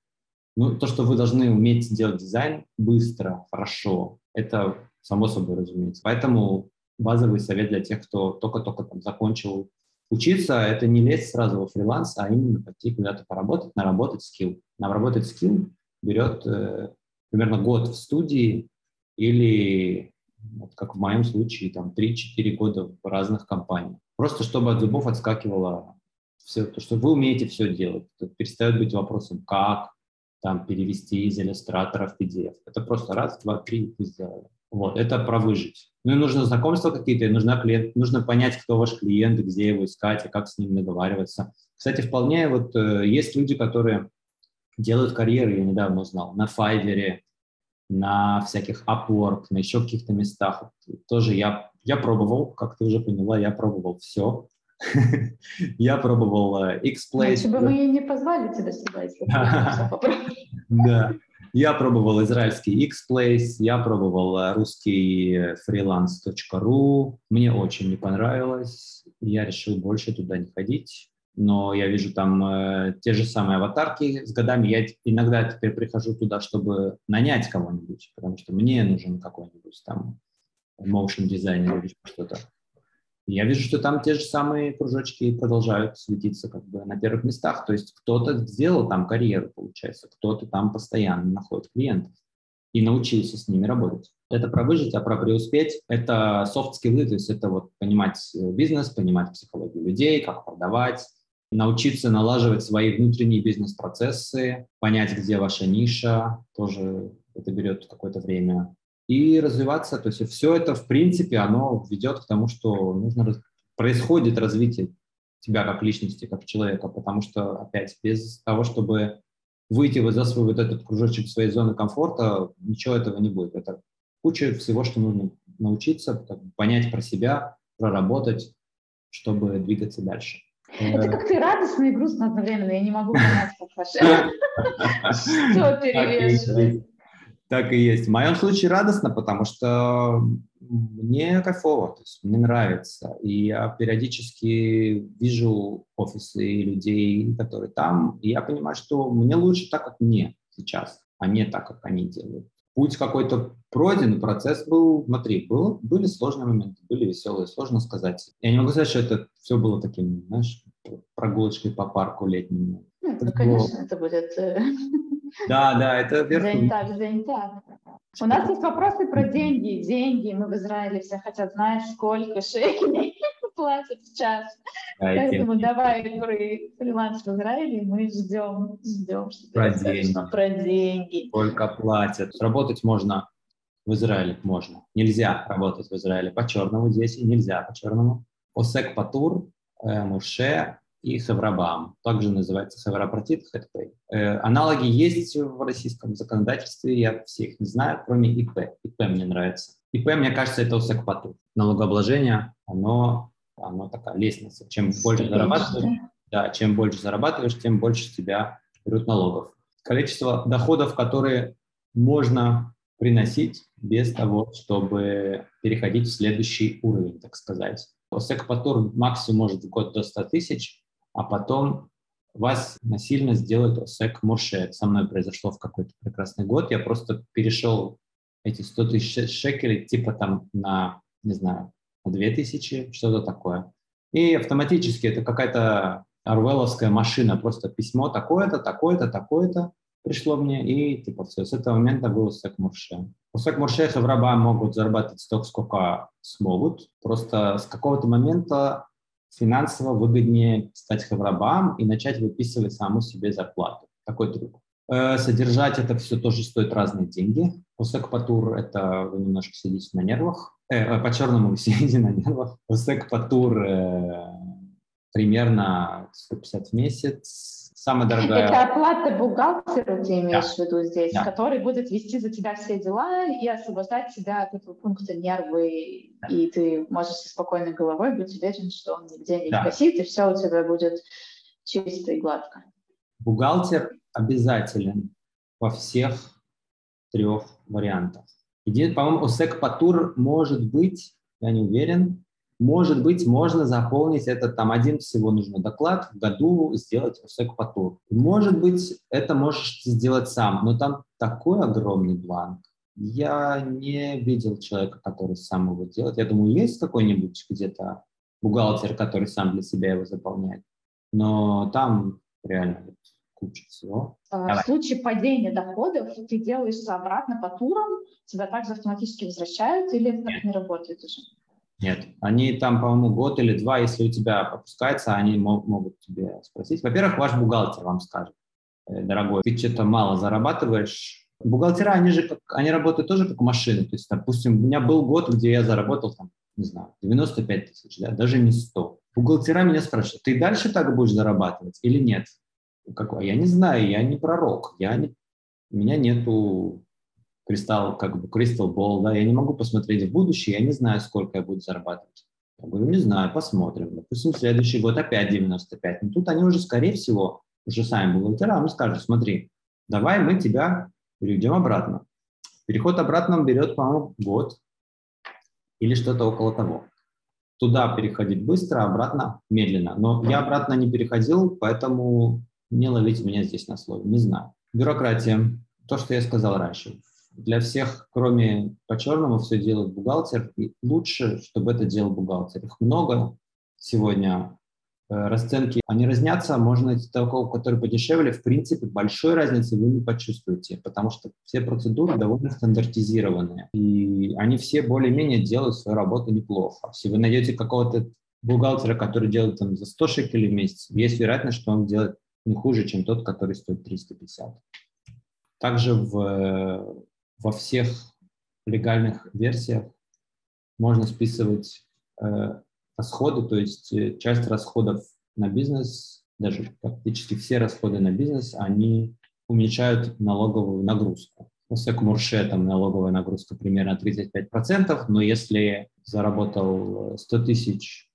Ну, то, что вы должны уметь делать дизайн быстро, хорошо, это само собой разумеется. Поэтому базовый совет для тех, кто только-только там закончил Учиться – это не лезть сразу во фриланс, а именно пойти куда-то поработать, наработать скилл. Наработать скилл берет э, примерно год в студии или, вот как в моем случае, там 3-4 года в разных компаниях. Просто чтобы от зубов отскакивало все, то, что вы умеете все делать. Перестает быть вопросом, как там перевести из иллюстратора в PDF. Это просто раз, два, три, вы сделали. Вот, это про выжить. Ну и нужно знакомства какие-то, и нужна клиент, нужно понять, кто ваш клиент, где его искать, и как с ним договариваться. Кстати, вполне вот э, есть люди, которые делают карьеры, я недавно узнал, на Fiverr, на всяких Upwork, на еще каких-то местах. Тоже я, я пробовал, как ты уже поняла, я пробовал все. Я пробовал X-Place. Иначе бы мы не позвали тебя сюда, если Да. Я пробовал израильский X-Place, я пробовал э, русский freelance.ru. Мне очень не понравилось. Я решил больше туда не ходить. Но я вижу там э, те же самые аватарки с годами. Я иногда теперь прихожу туда, чтобы нанять кого-нибудь, потому что мне нужен какой-нибудь там motion дизайнер или что-то. Я вижу, что там те же самые кружочки продолжают светиться как бы на первых местах. То есть кто-то сделал там карьеру, получается, кто-то там постоянно находит клиентов и научился с ними работать. Это про выжить, а про преуспеть – это софт-скиллы, то есть это вот понимать э, бизнес, понимать психологию людей, как продавать, научиться налаживать свои внутренние бизнес-процессы, понять, где ваша ниша, тоже это берет какое-то время, и развиваться. То есть все это, в принципе, оно ведет к тому, что нужно происходит развитие тебя как личности, как человека, потому что, опять, без того, чтобы выйти вот за свой вот этот кружочек своей зоны комфорта, ничего этого не будет. Это куча всего, что нужно научиться, понять про себя, проработать, чтобы двигаться дальше. Это как-то радостно и грустно одновременно. Я не могу понять, как ваше. Что перевешивает? Так и есть. В моем случае радостно, потому что мне кайфово, то есть мне нравится. И я периодически вижу офисы и людей, которые там, и я понимаю, что мне лучше так, как мне сейчас, а не так, как они делают. Путь какой-то пройден, процесс был, смотри, был, были сложные моменты, были веселые, сложно сказать. Я не могу сказать, что это все было таким, знаешь, прогулочкой по парку летнему. Ну, это, конечно, это будет э, да, да, это верно. День так, день так. У нас есть вопросы про деньги. Деньги. Мы в Израиле все хотят знать, сколько шекелей платят в час. Поэтому давай про фриланс в Израиле мы ждем, ждем, что про деньги. про деньги. Сколько платят. Работать можно в Израиле, можно. Нельзя работать в Израиле по черному здесь, и нельзя по черному. Осек Патур, э, Муше и Хаврабам. Также называется Хаврапратит Хэтпэй. Э, аналоги есть в российском законодательстве, я всех не знаю, кроме ИП. ИП мне нравится. ИП, мне кажется, это Осек Патур. Налогообложение, оно, оно такая лестница. Чем больше зарабатываешь, да, чем больше зарабатываешь, тем больше с тебя берут налогов. Количество доходов, которые можно приносить без того, чтобы переходить в следующий уровень, так сказать. Осек-патур максимум может в год до 100 тысяч, а потом вас насильно сделают осек мурше. Со мной произошло в какой-то прекрасный год. Я просто перешел эти 100 тысяч шекелей типа там на, не знаю, на 2 тысячи, что-то такое. И автоматически это какая-то арвеловская машина, просто письмо такое-то, такое-то, такое-то, пришло мне, и типа все, с этого момента был Усек Мурше. Усек Мурше и Хавраба могут зарабатывать столько, сколько смогут. Просто с какого-то момента финансово выгоднее стать Хаврабам и начать выписывать саму себе зарплату. Такой трюк. Э, содержать это все тоже стоит разные деньги. Усек Патур – это вы немножко сидите на нервах. Э, э по-черному вы сидите на нервах. Усек Патур э, примерно 150 в месяц, самая дорогая... Это оплата бухгалтеру, ты имеешь да. в виду здесь, да. который будет вести за тебя все дела и освобождать тебя от этого пункта нервы, да. и ты можешь со спокойной головой быть уверен, что он нигде не да. косит, и все у тебя будет чисто и гладко. Бухгалтер обязателен во всех трех вариантах. По-моему, ОСЭК Патур может быть, я не уверен, может быть, можно заполнить этот там один всего нужно доклад в году сделать ОСЭК поток. Может быть, это можешь сделать сам, но там такой огромный бланк. Я не видел человека, который сам его делает. Я думаю, есть какой-нибудь где-то бухгалтер, который сам для себя его заполняет. Но там реально куча всего. А, в случае падения доходов ты делаешь обратно по турам, тебя также автоматически возвращают или это так не работает уже? Нет, они там, по-моему, год или два, если у тебя опускается, они могут тебе спросить. Во-первых, ваш бухгалтер вам скажет, «Э, дорогой, ты что-то мало зарабатываешь. Бухгалтера, они же, как, они работают тоже как машины. То есть, допустим, у меня был год, где я заработал, там, не знаю, 95 тысяч, да, даже не 100. Бухгалтера меня спрашивают, ты дальше так будешь зарабатывать или нет? Как, я не знаю, я не пророк, я не, у меня нету кристалл, как бы crystal ball, да, я не могу посмотреть в будущее, я не знаю, сколько я буду зарабатывать. Я говорю, не знаю, посмотрим. Допустим, следующий год опять 95. Но тут они уже, скорее всего, уже сами бухгалтера, они скажут, смотри, давай мы тебя переведем обратно. Переход обратно берет, по-моему, год или что-то около того. Туда переходить быстро, обратно медленно. Но я обратно не переходил, поэтому не ловить меня здесь на слове. Не знаю. Бюрократия. То, что я сказал раньше для всех, кроме по-черному, все делает бухгалтер. И лучше, чтобы это делал бухгалтер. Их много сегодня. Э, расценки, они разнятся. Можно найти того, который подешевле. В принципе, большой разницы вы не почувствуете, потому что все процедуры довольно стандартизированные. И они все более-менее делают свою работу неплохо. Если вы найдете какого-то бухгалтера, который делает там за 100 шекелей в месяц, есть вероятность, что он делает не хуже, чем тот, который стоит 350. Также в во всех легальных версиях можно списывать э, расходы, то есть э, часть расходов на бизнес, даже практически все расходы на бизнес, они уменьшают налоговую нагрузку. У Секмурше там налоговая нагрузка примерно 35%, но если заработал 100 тысяч,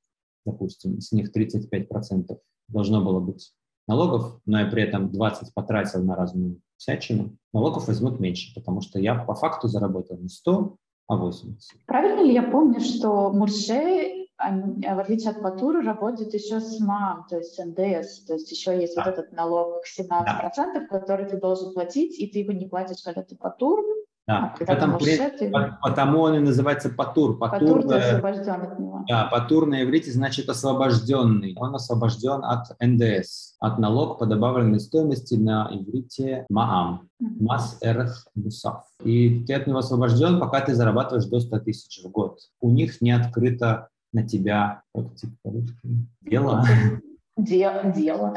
допустим, с них 35% должно было быть налогов, но я при этом 20 потратил на разную всячину, налогов возьмут меньше, потому что я по факту заработал не 100, а 80. Правильно ли я помню, что Мурше, в отличие от Патуры, работает еще с МАМ, то есть НДС, то есть еще есть да. вот этот налог 17%, да. который ты должен платить, и ты его не платишь, когда ты Патур, да, а потому, ты... потому он и называется патур. Патур, патур освобожден от него. Да, патур на иврите значит освобожденный. Он освобожден от НДС, от налог по добавленной стоимости на иврите МААМ, Мас Эрх Мусав. И ты от него освобожден, пока ты зарабатываешь до 100 тысяч в год. У них не открыто на тебя, как типа дело. Дело. дело.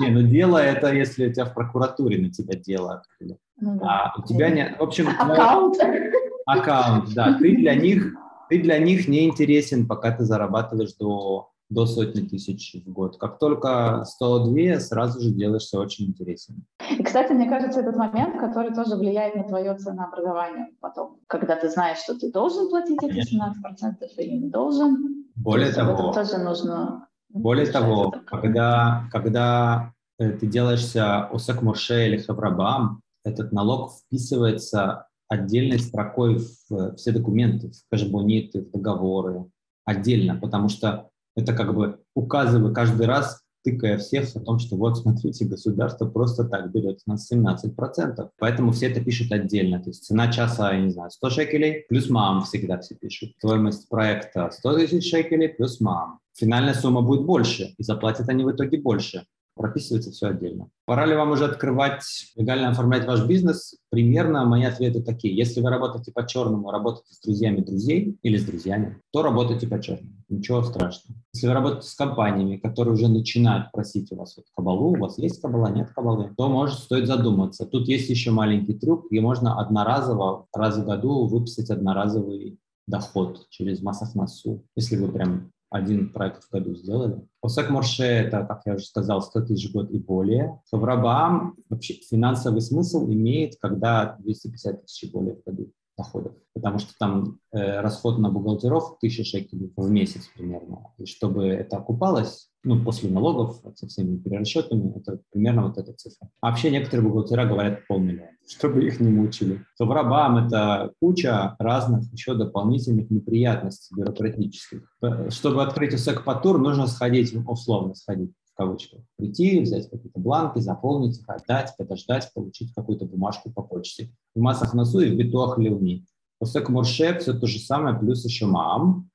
Не, ну дело это если у тебя в прокуратуре на тебя дело открыли. Ну, да. А у тебя не, в общем, аккаунт. Аккаунт, да. Ты для них, ты для них не интересен, пока ты зарабатываешь до до сотни тысяч в год. Как только 102, сразу же делаешься очень интересен. И, кстати, мне кажется, этот момент, который тоже влияет на твое ценообразование потом, когда ты знаешь, что ты должен платить эти 17% или не должен. Более то того, тоже нужно более того, когда, когда э, ты делаешься Осек Мурше или Хаврабам, этот налог вписывается отдельной строкой в все документы, в кэшбониты, в договоры, отдельно, потому что это как бы указывая каждый раз, тыкая всех о том, что вот, смотрите, государство просто так берет у нас 17%. Поэтому все это пишут отдельно. То есть цена часа, я не знаю, 100 шекелей плюс мам всегда все пишут. Стоимость проекта 100 тысяч шекелей плюс мам. Финальная сумма будет больше, и заплатят они в итоге больше прописывается все отдельно. Пора ли вам уже открывать, легально оформлять ваш бизнес? Примерно мои ответы такие. Если вы работаете по черному, работаете с друзьями друзей или с друзьями, то работайте по черному. Ничего страшного. Если вы работаете с компаниями, которые уже начинают просить у вас вот кабалу, у вас есть кабала, нет кабалы, то может стоит задуматься. Тут есть еще маленький трюк, и можно одноразово, раз в году выписать одноразовый доход через Масахнасу, если вы прям один проект в году сделали. Осек Морше – это, как я уже сказал, 100 тысяч в год и более. Хаврабаам вообще финансовый смысл имеет, когда 250 тысяч и более в году доходов, потому что там э, расход на бухгалтеров 1000 шекелей в месяц примерно. И чтобы это окупалось, ну, после налогов, со всеми перерасчетами, это примерно вот эта цифра. А вообще некоторые бухгалтера говорят полмиллиона, чтобы их не мучили. Соврабам – это куча разных еще дополнительных неприятностей бюрократических. Чтобы открыть УСЭК Патур, нужно сходить, условно сходить, в кавычках, прийти, взять какие-то бланки, заполнить их, отдать, подождать, получить какую-то бумажку по почте. В массах носу и в битуах левни. УСЭК Мурше – все то же самое, плюс еще МАМ,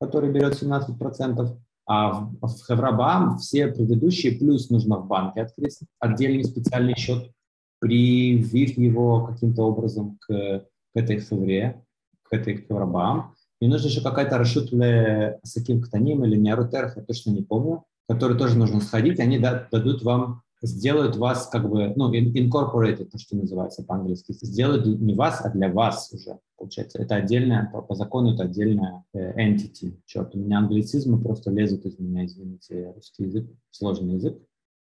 который берет 17%. А в, в Хеврабам все предыдущие плюс нужно в банке открыть отдельный специальный счет, привив его каким-то образом к, к этой хевре, к этой Хеврабам. И нужно еще какая-то расшутля с каким ктаним или неарутерх, я точно не помню, который тоже нужно сходить, они дадут вам сделают вас как бы, ну, incorporated, то, что называется по-английски, сделают не вас, а для вас уже, получается. Это отдельная, по, по закону это отдельная э, entity. Черт, у меня англицизмы просто лезут из меня, извините, русский язык, сложный язык.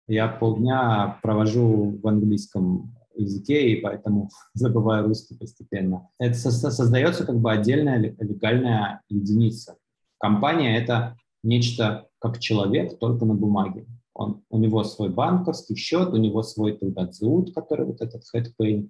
Я полдня провожу в английском языке, и поэтому забываю русский постепенно. Это создается как бы отдельная легальная единица. Компания — это нечто как человек, только на бумаге. Он, у него свой банковский счет, у него свой Тудадзут, который вот этот HeadPay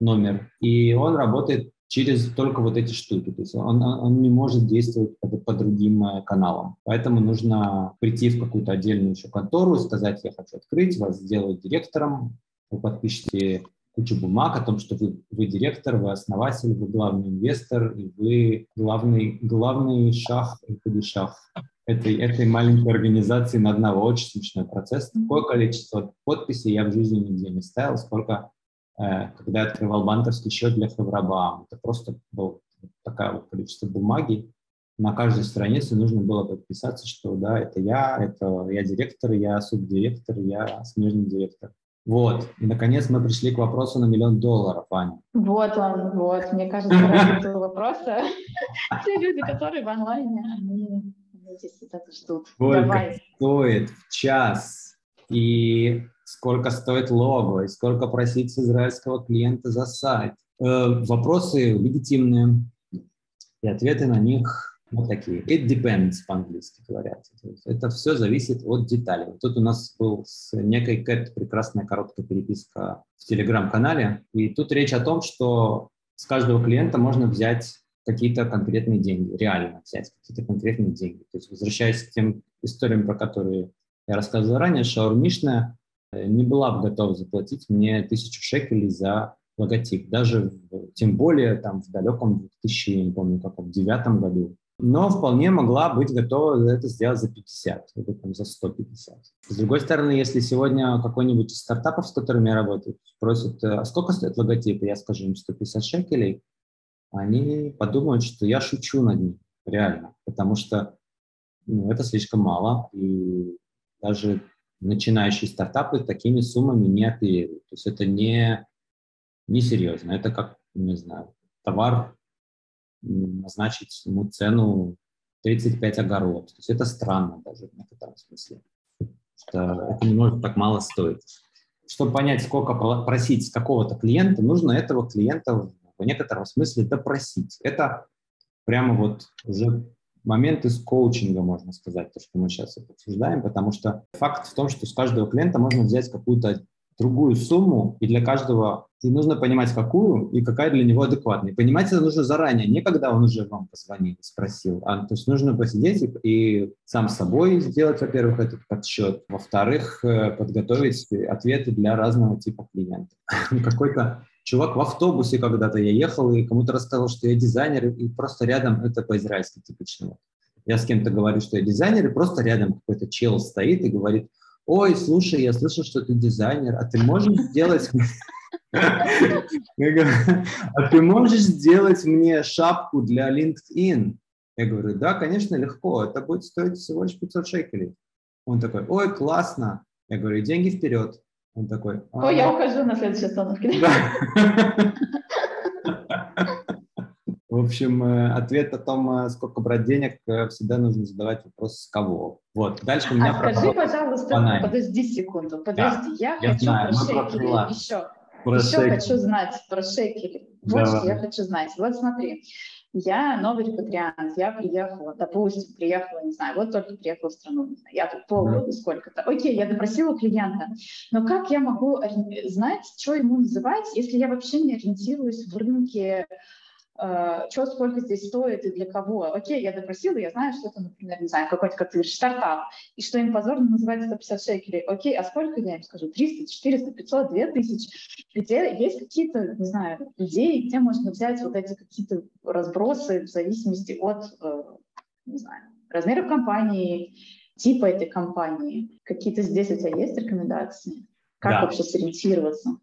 номер, и он работает через только вот эти штуки. То есть он, он не может действовать по, по другим э, каналам. Поэтому нужно прийти в какую-то отдельную еще контору, сказать, я хочу открыть, вас сделать директором, вы подпишите кучу бумаг о том, что вы, вы директор, вы основатель, вы главный инвестор, и вы главный, главный шах и падишах этой, этой маленькой организации на одного. Очень смешной процесс. Такое количество подписей я в жизни нигде не ставил, сколько, э, когда я открывал банковский счет для Хеврабаам. Это просто было такое вот количество бумаги. На каждой странице нужно было подписаться, что да, это я, это я директор, я субдиректор, я смежный директор. Вот. И, наконец, мы пришли к вопросу на миллион долларов, Аня. Вот он, вот. Мне кажется, ради этого вопроса все люди, которые в онлайне, они вот это ждут. Сколько Давай. стоит в час и сколько стоит лого, и сколько просить с израильского клиента за сайт. Э, вопросы легитимные, и ответы на них вот такие. It depends по-английски говорят. Это все зависит от деталей. Тут у нас был с некой Кэт прекрасная короткая переписка в телеграм-канале. И тут речь о том, что с каждого клиента можно взять какие-то конкретные деньги, реально взять какие-то конкретные деньги. То есть возвращаясь к тем историям, про которые я рассказывал ранее, шаурмишная э, не была бы готова заплатить мне тысячу шекелей за логотип, даже в, тем более там в далеком 2000, я не помню, как в девятом году. Но вполне могла быть готова это сделать за 50 или там, за 150. С другой стороны, если сегодня какой-нибудь из стартапов, с которыми я работаю, спросит, а сколько стоит логотип, я скажу им 150 шекелей, они подумают, что я шучу над ним. реально, потому что ну, это слишком мало, и даже начинающие стартапы такими суммами не оперируют. То есть это не, не серьезно. Это как, не знаю, товар, назначить ему цену 35 огород. То есть это странно даже в некотором смысле. Что это не может так мало стоить. Чтобы понять, сколько просить с какого-то клиента, нужно этого клиента в некотором смысле допросить. Это прямо вот уже момент из коучинга, можно сказать, то, что мы сейчас обсуждаем, потому что факт в том, что с каждого клиента можно взять какую-то другую сумму, и для каждого и нужно понимать, какую и какая для него адекватная. понимать это нужно заранее, не когда он уже вам позвонил, спросил. А, то есть нужно посидеть и, и сам собой сделать, во-первых, этот подсчет, во-вторых, э, подготовить ответы для разного типа клиентов. Какой-то чувак в автобусе когда-то я ехал и кому-то рассказал, что я дизайнер, и просто рядом, это по-израильски типичного. Я с кем-то говорю, что я дизайнер, и просто рядом какой-то чел стоит и говорит, ой, слушай, я слышал, что ты дизайнер, а ты можешь сделать... А ты можешь сделать мне шапку для LinkedIn? Я говорю, да, конечно, легко, это будет стоить всего лишь 500 шекелей. Он такой, ой, классно. Я говорю, деньги вперед. Он такой... А, Ой, я ухожу на следующей остановке. В общем, э, ответ о том, э, сколько брать денег, э, всегда нужно задавать вопрос с кого. Вот. Дальше у меня а скажи, пожалуйста, банально. подожди секунду, подожди, да, я, я хочу знаю, про шекели еще. Про еще шекели. хочу знать про шекели. Вот Давай. что я хочу знать. Вот смотри, я новый репатриант, я приехала, допустим, приехала, не знаю, вот только приехала в страну, не знаю, я тут полгода, сколько-то. Окей, я допросила клиента, но как я могу знать, что ему называть, если я вообще не ориентируюсь в рынке что сколько здесь стоит и для кого. Окей, я допросила, я знаю, что это, например, не знаю, какой-то, как ты говоришь, стартап, и что им позорно называется 150 шекелей. Окей, а сколько я им скажу? 300, 400, 500, 2000? Где есть какие-то, не знаю, идеи, где можно взять вот эти какие-то разбросы в зависимости от, э, не знаю, размеров компании, типа этой компании. Какие-то здесь у тебя есть рекомендации? Как да. вообще сориентироваться?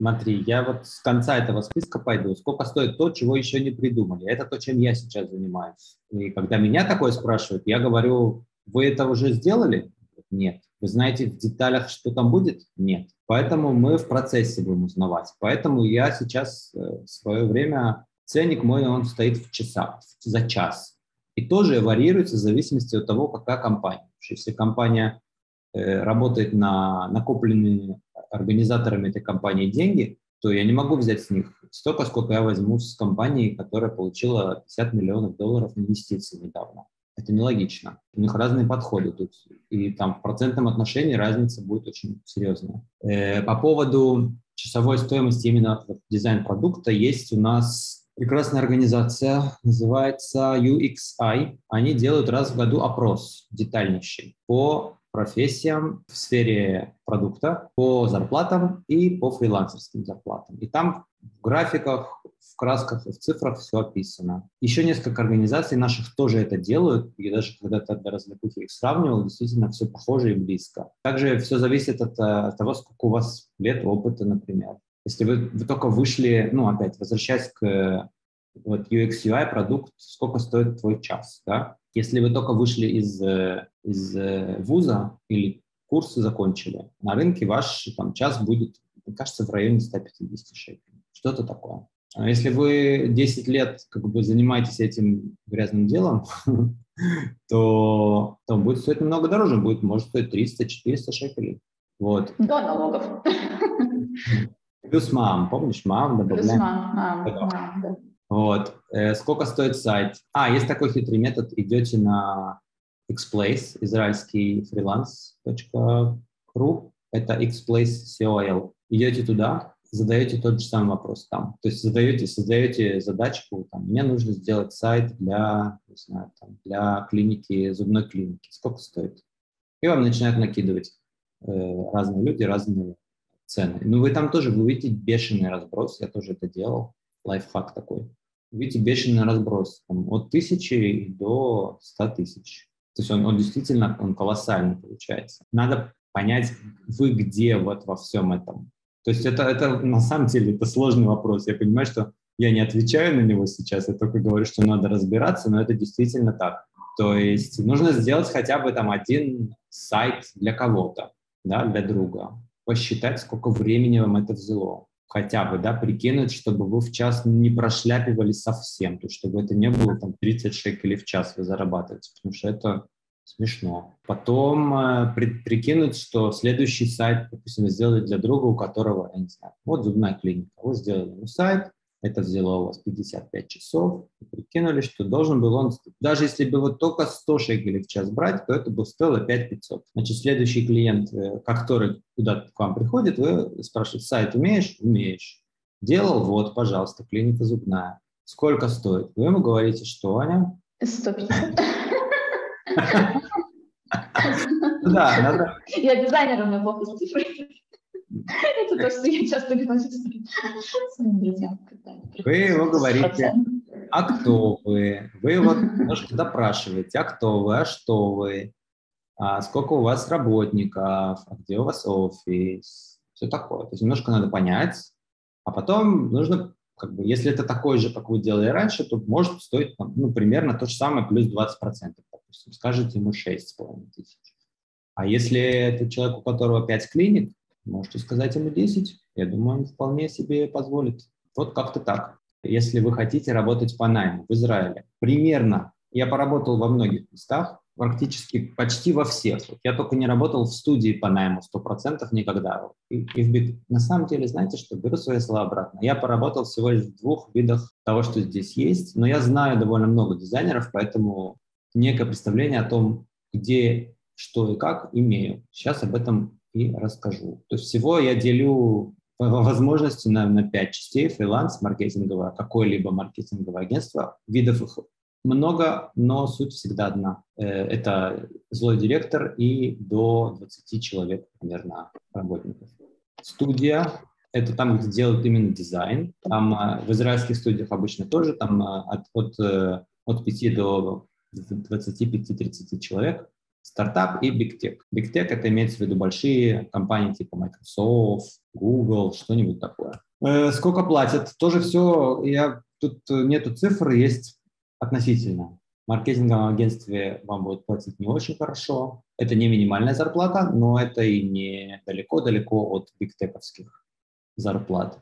Смотри, я вот с конца этого списка пойду. Сколько стоит то, чего еще не придумали? Это то, чем я сейчас занимаюсь. И когда меня такое спрашивают, я говорю, вы это уже сделали? Нет. Вы знаете в деталях, что там будет? Нет. Поэтому мы в процессе будем узнавать. Поэтому я сейчас э, в свое время, ценник мой, он стоит в часах, за час. И тоже варьируется в зависимости от того, какая компания. Если компания э, работает на накопленные организаторами этой компании деньги, то я не могу взять с них столько, сколько я возьму с компании, которая получила 50 миллионов долларов инвестиций недавно. Это нелогично. У них разные подходы тут. И там в процентном отношении разница будет очень серьезная. Э, по поводу часовой стоимости именно дизайн продукта есть у нас прекрасная организация, называется UXI. Они делают раз в году опрос детальнейший по профессиям в сфере продукта, по зарплатам и по фрилансерским зарплатам. И там в графиках, в красках и в цифрах все описано. Еще несколько организаций наших тоже это делают, и даже когда то для развлекухи их сравнивал, действительно все похоже и близко. Также все зависит от, от того, сколько у вас лет опыта, например. Если вы, вы только вышли, ну, опять, возвращаясь к вот UX UI продукт, сколько стоит твой час, да? Если вы только вышли из, э, из э, вуза или курсы закончили, на рынке ваш там, час будет, мне кажется, в районе 150 шекелей. Что-то такое. А если вы 10 лет как бы занимаетесь этим грязным делом, то, то будет стоить намного дороже, будет, может стоить 300-400 шекелей. Вот. До налогов. Плюс мам, помнишь, мам добавляем? Плюс мам, мам, мам да. Вот. Э, сколько стоит сайт? А, есть такой хитрый метод. Идете на Xplace, израильский freelance.ru. Это Xplace COL. Идете туда, задаете тот же самый вопрос там. То есть задаете, создаете задачку, там, мне нужно сделать сайт для, не знаю, там, для клиники, зубной клиники. Сколько стоит? И вам начинают накидывать э, разные люди, разные цены. Ну, вы там тоже вы увидите бешеный разброс, я тоже это делал, лайфхак такой видите, бешеный разброс там, от тысячи до ста тысяч. То есть он, он действительно он колоссальный получается. Надо понять, вы где вот во всем этом. То есть это, это на самом деле это сложный вопрос. Я понимаю, что я не отвечаю на него сейчас, я только говорю, что надо разбираться, но это действительно так. То есть нужно сделать хотя бы там один сайт для кого-то, да, для друга, посчитать, сколько времени вам это взяло хотя бы, да, прикинуть, чтобы вы в час не прошляпивали совсем, то есть чтобы это не было там 30 шекелей в час вы зарабатываете, потому что это смешно. Потом э, при, прикинуть, что следующий сайт, допустим, сделать для друга, у которого, я не знаю, вот зубная клиника, вы сделали сайт, это взяло у вас 55 часов, и прикинули, что должен был он, даже если бы вот только 100 шекелей в час брать, то это бы стоило 5500. Значит, следующий клиент, э, который куда-то к вам приходит, вы спрашиваете, сайт умеешь? Умеешь. Делал? Вот, пожалуйста, клиника зубная. Сколько стоит? Вы ему говорите, что, Аня? 150. Да, надо. Я дизайнер, у меня плохо с цифрой. Это то, что я часто говорю своим друзьям. Вы его говорите, а кто вы? Вы его немножко допрашиваете, а кто вы, а что вы, а сколько у вас работников, а где у вас офис, все такое. То есть немножко надо понять, а потом нужно, как бы, если это такой же, как вы делали раньше, то может стоить ну, примерно то же самое плюс 20%, допустим, скажете ему 6,5 тысяч. А если это человек, у которого 5 клиник, Можете сказать ему 10. Я думаю, он вполне себе позволит. Вот как-то так. Если вы хотите работать по найму в Израиле, примерно, я поработал во многих местах, практически почти во всех. Я только не работал в студии по найму 100% никогда. И, и в бит... На самом деле, знаете что, беру свои слова обратно. Я поработал всего лишь в двух видах того, что здесь есть, но я знаю довольно много дизайнеров, поэтому некое представление о том, где, что и как имею. Сейчас об этом и расскажу. То есть всего я делю возможности на, на пять частей. Фриланс, маркетинговое, какое-либо маркетинговое агентство. Видов их много, но суть всегда одна. Э, это злой директор и до 20 человек примерно работников. Студия – это там, где делают именно дизайн. Там э, в израильских студиях обычно тоже там э, от, от, от 5 до 25-30 человек стартап и Big Tech. Big Tech – это имеется в виду большие компании типа Microsoft, Google, что-нибудь такое. Э, сколько платят? Тоже все, я, тут нету цифр, есть относительно. В маркетинговом агентстве вам будет платить не очень хорошо. Это не минимальная зарплата, но это и не далеко-далеко от бигтековских зарплат.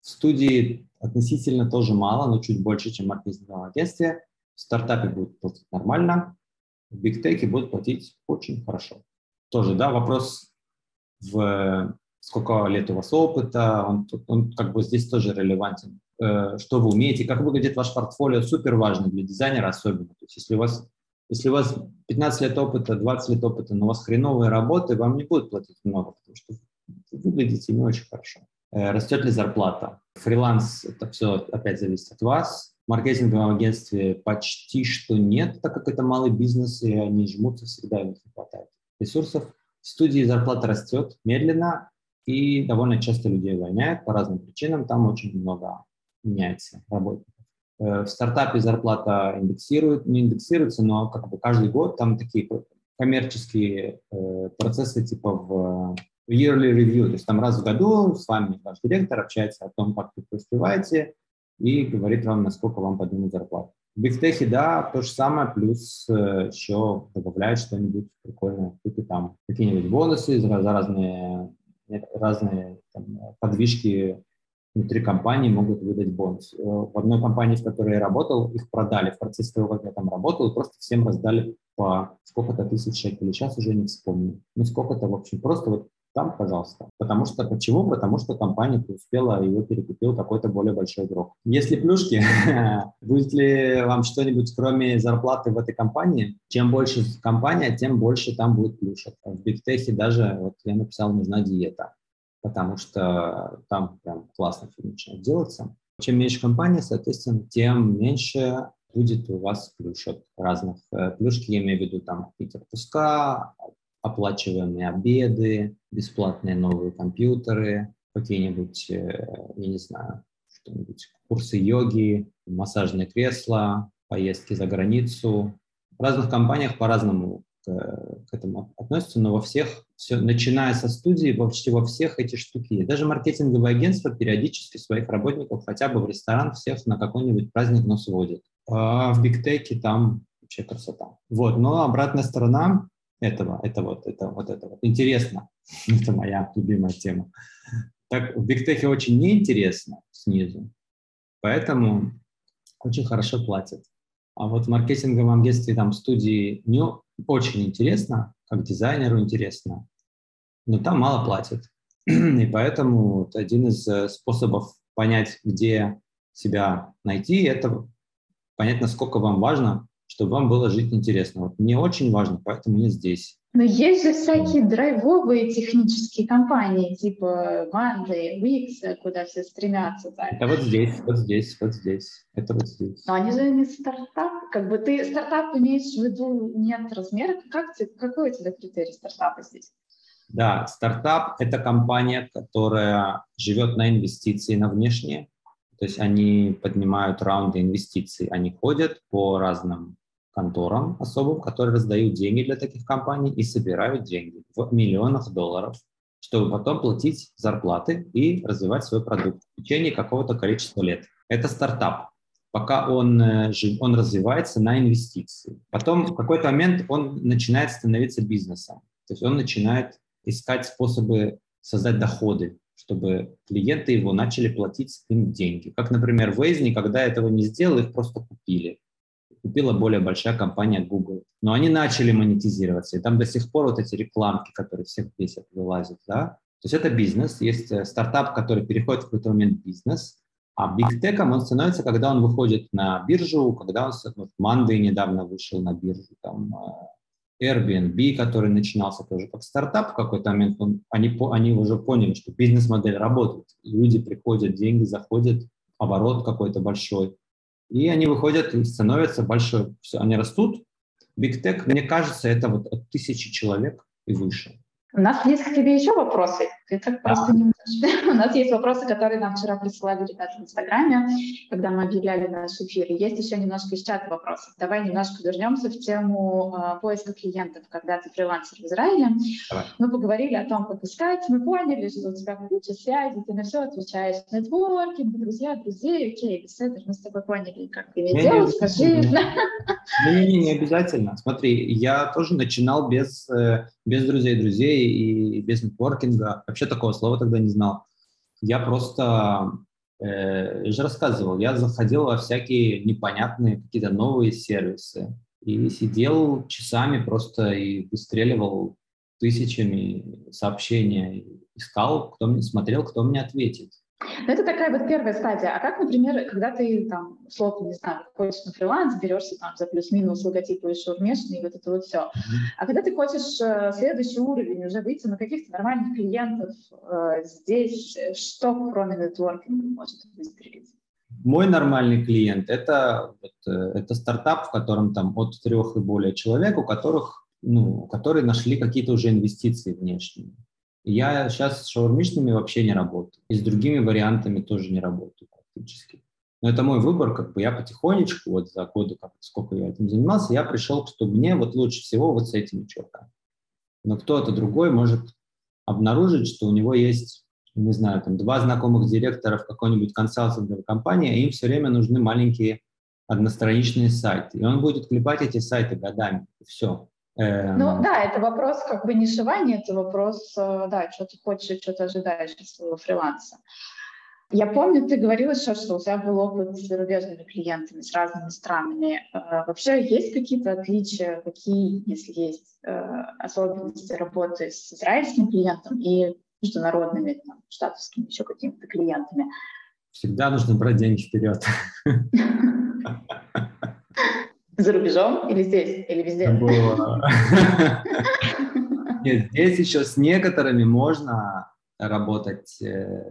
В студии относительно тоже мало, но чуть больше, чем в маркетинговом агентстве. В стартапе будет платить нормально, в бигтеке будут платить очень хорошо. Тоже, да, вопрос в сколько лет у вас опыта, он, он как бы здесь тоже релевантен. Э, что вы умеете, как выглядит ваш портфолио, супер важно для дизайнера особенно. То есть если у вас если у вас 15 лет опыта, 20 лет опыта, но у вас хреновые работы, вам не будут платить много, потому что вы выглядите не очень хорошо. Э, растет ли зарплата? Фриланс – это все опять зависит от вас. Маркетинговом агентстве почти что нет, так как это малый бизнес, и они жмутся всегда, им не хватает ресурсов. В студии зарплата растет медленно, и довольно часто людей увольняют по разным причинам, там очень много меняется работников. Э, в стартапе зарплата индексирует, не индексируется, но как бы каждый год там такие коммерческие э, процессы типа в yearly review, то есть там раз в году с вами ваш директор общается о том, как вы успеваете, и говорит вам, насколько вам поднимут зарплату. В бигтехе, да, то же самое, плюс э, еще добавляют что-нибудь прикольное, какие там какие-нибудь бонусы за, за разные, разные там, подвижки внутри компании могут выдать бонус. Э, в одной компании, в которой я работал, их продали в процессе того, как я там работал, просто всем раздали по сколько-то тысяч шекелей. Сейчас уже не вспомню. Ну, сколько-то, в общем, просто вот там, пожалуйста. Потому что, почему? Потому что компания преуспела, ее перекупил какой-то более большой игрок. Если плюшки, будет ли вам что-нибудь, кроме зарплаты в этой компании? Чем больше компания, тем больше там будет плюшек. В бигтехе даже, вот я написал, нужна диета, потому что там прям классно все начинает делаться. Чем меньше компания, соответственно, тем меньше будет у вас плюшек разных. Э, плюшки я имею в виду там какие-то отпуска, оплачиваемые обеды, бесплатные новые компьютеры, какие-нибудь, э, я не знаю, что-нибудь, курсы йоги, массажные кресла, поездки за границу. В разных компаниях по-разному к этому относятся, но во всех, все, начиная со студии, почти во всех эти штуки. Даже маркетинговые агентства периодически своих работников хотя бы в ресторан всех на какой-нибудь праздник нос сводят. А в бигтеке там вообще красота. Вот, но обратная сторона этого, это вот, это вот, это вот. Интересно. это моя любимая тема. Так, в бигтехе очень неинтересно снизу, поэтому очень хорошо платят. А вот в маркетинговом агентстве, там, студии не очень интересно, как дизайнеру интересно, но там мало платят. И поэтому вот один из э, способов понять, где себя найти, это понять, насколько вам важно, чтобы вам было жить интересно. Вот мне очень важно, поэтому я здесь. Но есть же всякие драйвовые технические компании, типа Monday, Wix, куда все стремятся. Так. Это вот здесь, вот здесь, вот здесь. Это вот здесь. Но они же не стартап. Как бы ты стартап имеешь в виду нет размера. Как ты, какой у тебя критерий стартапа здесь? Да, стартап – это компания, которая живет на инвестиции, на внешние. То есть они поднимают раунды инвестиций, они ходят по разным конторам особым, которые раздают деньги для таких компаний и собирают деньги в миллионах долларов, чтобы потом платить зарплаты и развивать свой продукт в течение какого-то количества лет. Это стартап. Пока он, э, он развивается на инвестиции. Потом в какой-то момент он начинает становиться бизнесом. То есть он начинает искать способы создать доходы, чтобы клиенты его начали платить им деньги. Как, например, Waze никогда этого не сделал, их просто купили купила более большая компания Google. Но они начали монетизироваться, и там до сих пор вот эти рекламки, которые всех бесят, вылазят, да. То есть это бизнес, есть э, стартап, который переходит в какой-то момент в бизнес, а бигтеком он становится, когда он выходит на биржу, когда он, вот Monday недавно вышел на биржу, там э, Airbnb, который начинался тоже как стартап в какой-то момент, он, они, они уже поняли, что бизнес-модель работает, люди приходят, деньги заходят, оборот какой-то большой, и они выходят и становятся большой. Они растут. Big Tech, мне кажется, это вот от тысячи человек и выше. У нас есть к тебе еще вопросы. Ты так просто не можешь. У нас есть вопросы, которые нам вчера присылали ребята в Инстаграме, когда мы объявляли наш эфир. И есть еще немножко из чата вопросов. Давай немножко вернемся в тему э, поиска клиентов, когда ты фрилансер в Израиле. Давай. Мы поговорили о том, как искать. Мы поняли, что у тебя куча связей, ты на все отвечаешь. Нетворкинг, друзья, друзей. Окей, беседа, мы с тобой поняли, как ты не делать. Скажи. Не, не, обязательно. Смотри, я тоже начинал без, э, без друзей друзей и без нетворкинга. Вообще такого слова тогда не знал. Я просто, э, же рассказывал, я заходил во всякие непонятные какие-то новые сервисы и сидел часами просто и выстреливал тысячами сообщения, искал, кто мне смотрел, кто мне ответит. Ну, это такая вот первая стадия. А как, например, когда ты там, условно, не знаю, ходишь на фриланс, берешься там за плюс-минус логотипы и внешний, вот это вот все. Mm-hmm. А когда ты хочешь э, следующий уровень, уже выйти на каких-то нормальных клиентов э, здесь, что кроме нетворкинга может выстрелить? Мой нормальный клиент это, э, это стартап, в котором там от трех и более человек, у которых, ну, которые нашли какие-то уже инвестиции внешние. Я сейчас с шаурмичными вообще не работаю. И с другими вариантами тоже не работаю практически. Но это мой выбор, как бы я потихонечку, вот за годы, как, сколько я этим занимался, я пришел, что мне вот лучше всего вот с этими чуваками. Но кто-то другой может обнаружить, что у него есть, не знаю, там два знакомых директора в какой-нибудь консалтинговой компании, а им все время нужны маленькие одностраничные сайты. И он будет клепать эти сайты годами. И все. Эм... Ну да, это вопрос как бы нишевания, это вопрос, э, да, что ты хочешь, что ты ожидаешь от своего фриланса. Я помню, ты говорила еще, что у тебя был опыт с зарубежными клиентами, с разными странами. Э, вообще есть какие-то отличия, какие, если есть, э, особенности работы с израильским клиентом и международными, там, штатовскими еще какими-то клиентами? Всегда нужно брать деньги вперед. За рубежом или здесь, или везде? Нет, здесь еще с некоторыми можно работать э,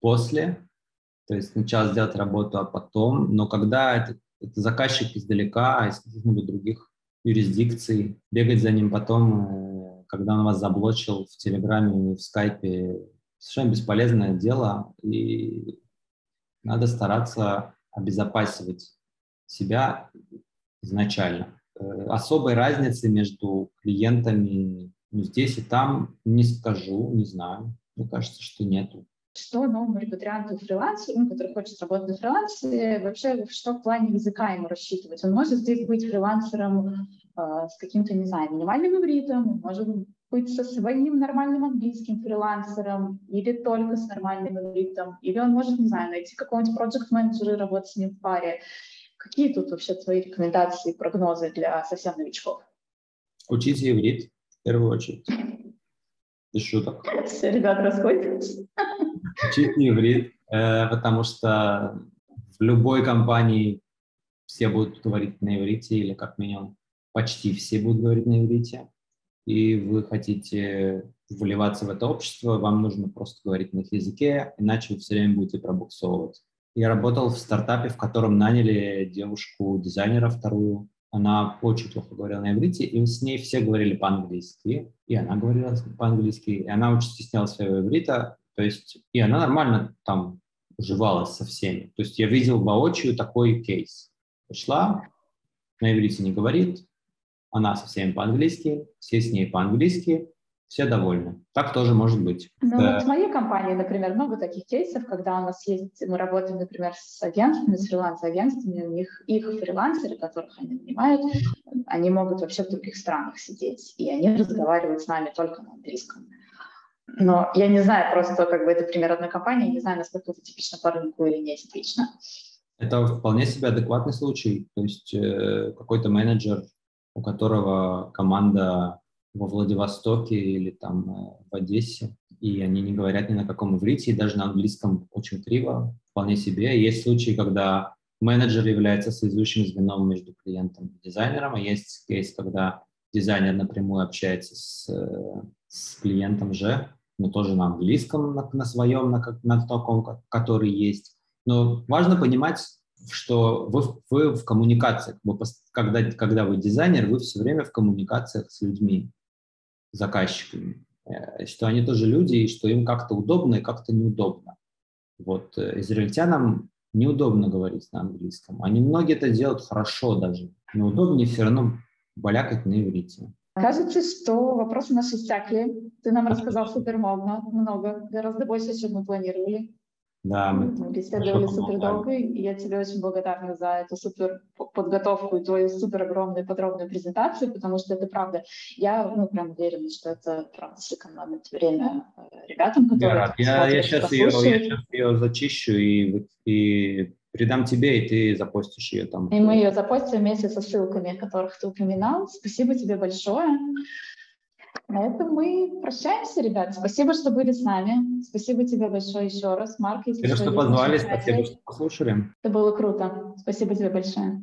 после, то есть сначала сделать работу, а потом, но когда это, это заказчик издалека, из каких-нибудь других юрисдикций, бегать за ним потом, э, когда он вас заблочил в Телеграме и в Скайпе, совершенно бесполезное дело, и надо стараться обезопасивать себя изначально. особой разницы между клиентами ну, здесь и там не скажу, не знаю. Мне кажется, что нету. Что новому репатрианту фрилансеру, ну, который хочет работать на фрилансе, вообще что в плане языка ему рассчитывать? Он может здесь быть фрилансером э, с каким-то, не знаю, минимальным ивритом, может быть со своим нормальным английским фрилансером или только с нормальным ивритом, или он может, не знаю, найти какого-нибудь проект менеджера и работать с ним в паре. Какие тут вообще твои рекомендации и прогнозы для совсем новичков? Учите иврит в первую очередь. Без шуток. Все, ребят, расходитесь. Учить иврит, э, потому что в любой компании все будут говорить на иврите, или как минимум почти все будут говорить на иврите, и вы хотите вливаться в это общество, вам нужно просто говорить на их языке, иначе вы все время будете пробуксовывать. Я работал в стартапе, в котором наняли девушку-дизайнера вторую, она очень плохо говорила на иврите, и с ней все говорили по-английски, и она говорила по-английски, и она очень стеснялась своего иврита, то есть, и она нормально там уживалась со всеми. То есть я видел воочию такой кейс. Пришла, на иврите не говорит, она со всеми по-английски, все с ней по-английски, все довольны. Так тоже может быть. Ну, да. вот в моей компании, например, много таких кейсов, когда у нас есть, мы работаем, например, с агентствами, с фриланс-агентствами, у них их фрилансеры, которых они нанимают, они могут вообще в других странах сидеть, и они разговаривают с нами только на английском. Но я не знаю, просто как бы это пример одной компании, не знаю, насколько это типично по рынку или не типично. Это вполне себе адекватный случай. То есть э, какой-то менеджер, у которого команда во Владивостоке или там э, в Одессе, и они не говорят ни на каком иврите, и даже на английском очень криво, вполне себе. Есть случаи, когда менеджер является связующим звеном между клиентом и дизайнером, а есть кейс, когда дизайнер напрямую общается с, э, с клиентом же, но тоже на английском, на, на своем, на, на таком, который есть. Но важно понимать, что вы, вы в коммуникациях. Вы, когда, когда вы дизайнер, вы все время в коммуникациях с людьми, заказчиками. Э, что они тоже люди, и что им как-то удобно и как-то неудобно. Вот э, израильтянам неудобно говорить на английском. Они многие это делают хорошо даже, но удобнее все равно балякать на иврите. Кажется, что вопросы наши стякли. Ты нам рассказал супер много, много, гораздо больше, чем мы планировали. Да, мы, мы беседовали супер долго, и я тебе очень благодарна за эту супер подготовку и твою супер огромную подробную презентацию, потому что это правда. Я ну, прям уверена, что это правда сэкономит время э, ребятам, которые я, я, я, сейчас ее, я сейчас ее зачищу и, и передам тебе, и ты запостишь ее там. И мы ее запостим вместе со ссылками, которых ты упоминал. Спасибо тебе большое. На этом мы прощаемся, ребят. Спасибо, что были с нами. Спасибо тебе большое еще раз, Марк. Спасибо, что позвали, спасибо, что послушали. Это было круто. Спасибо тебе большое.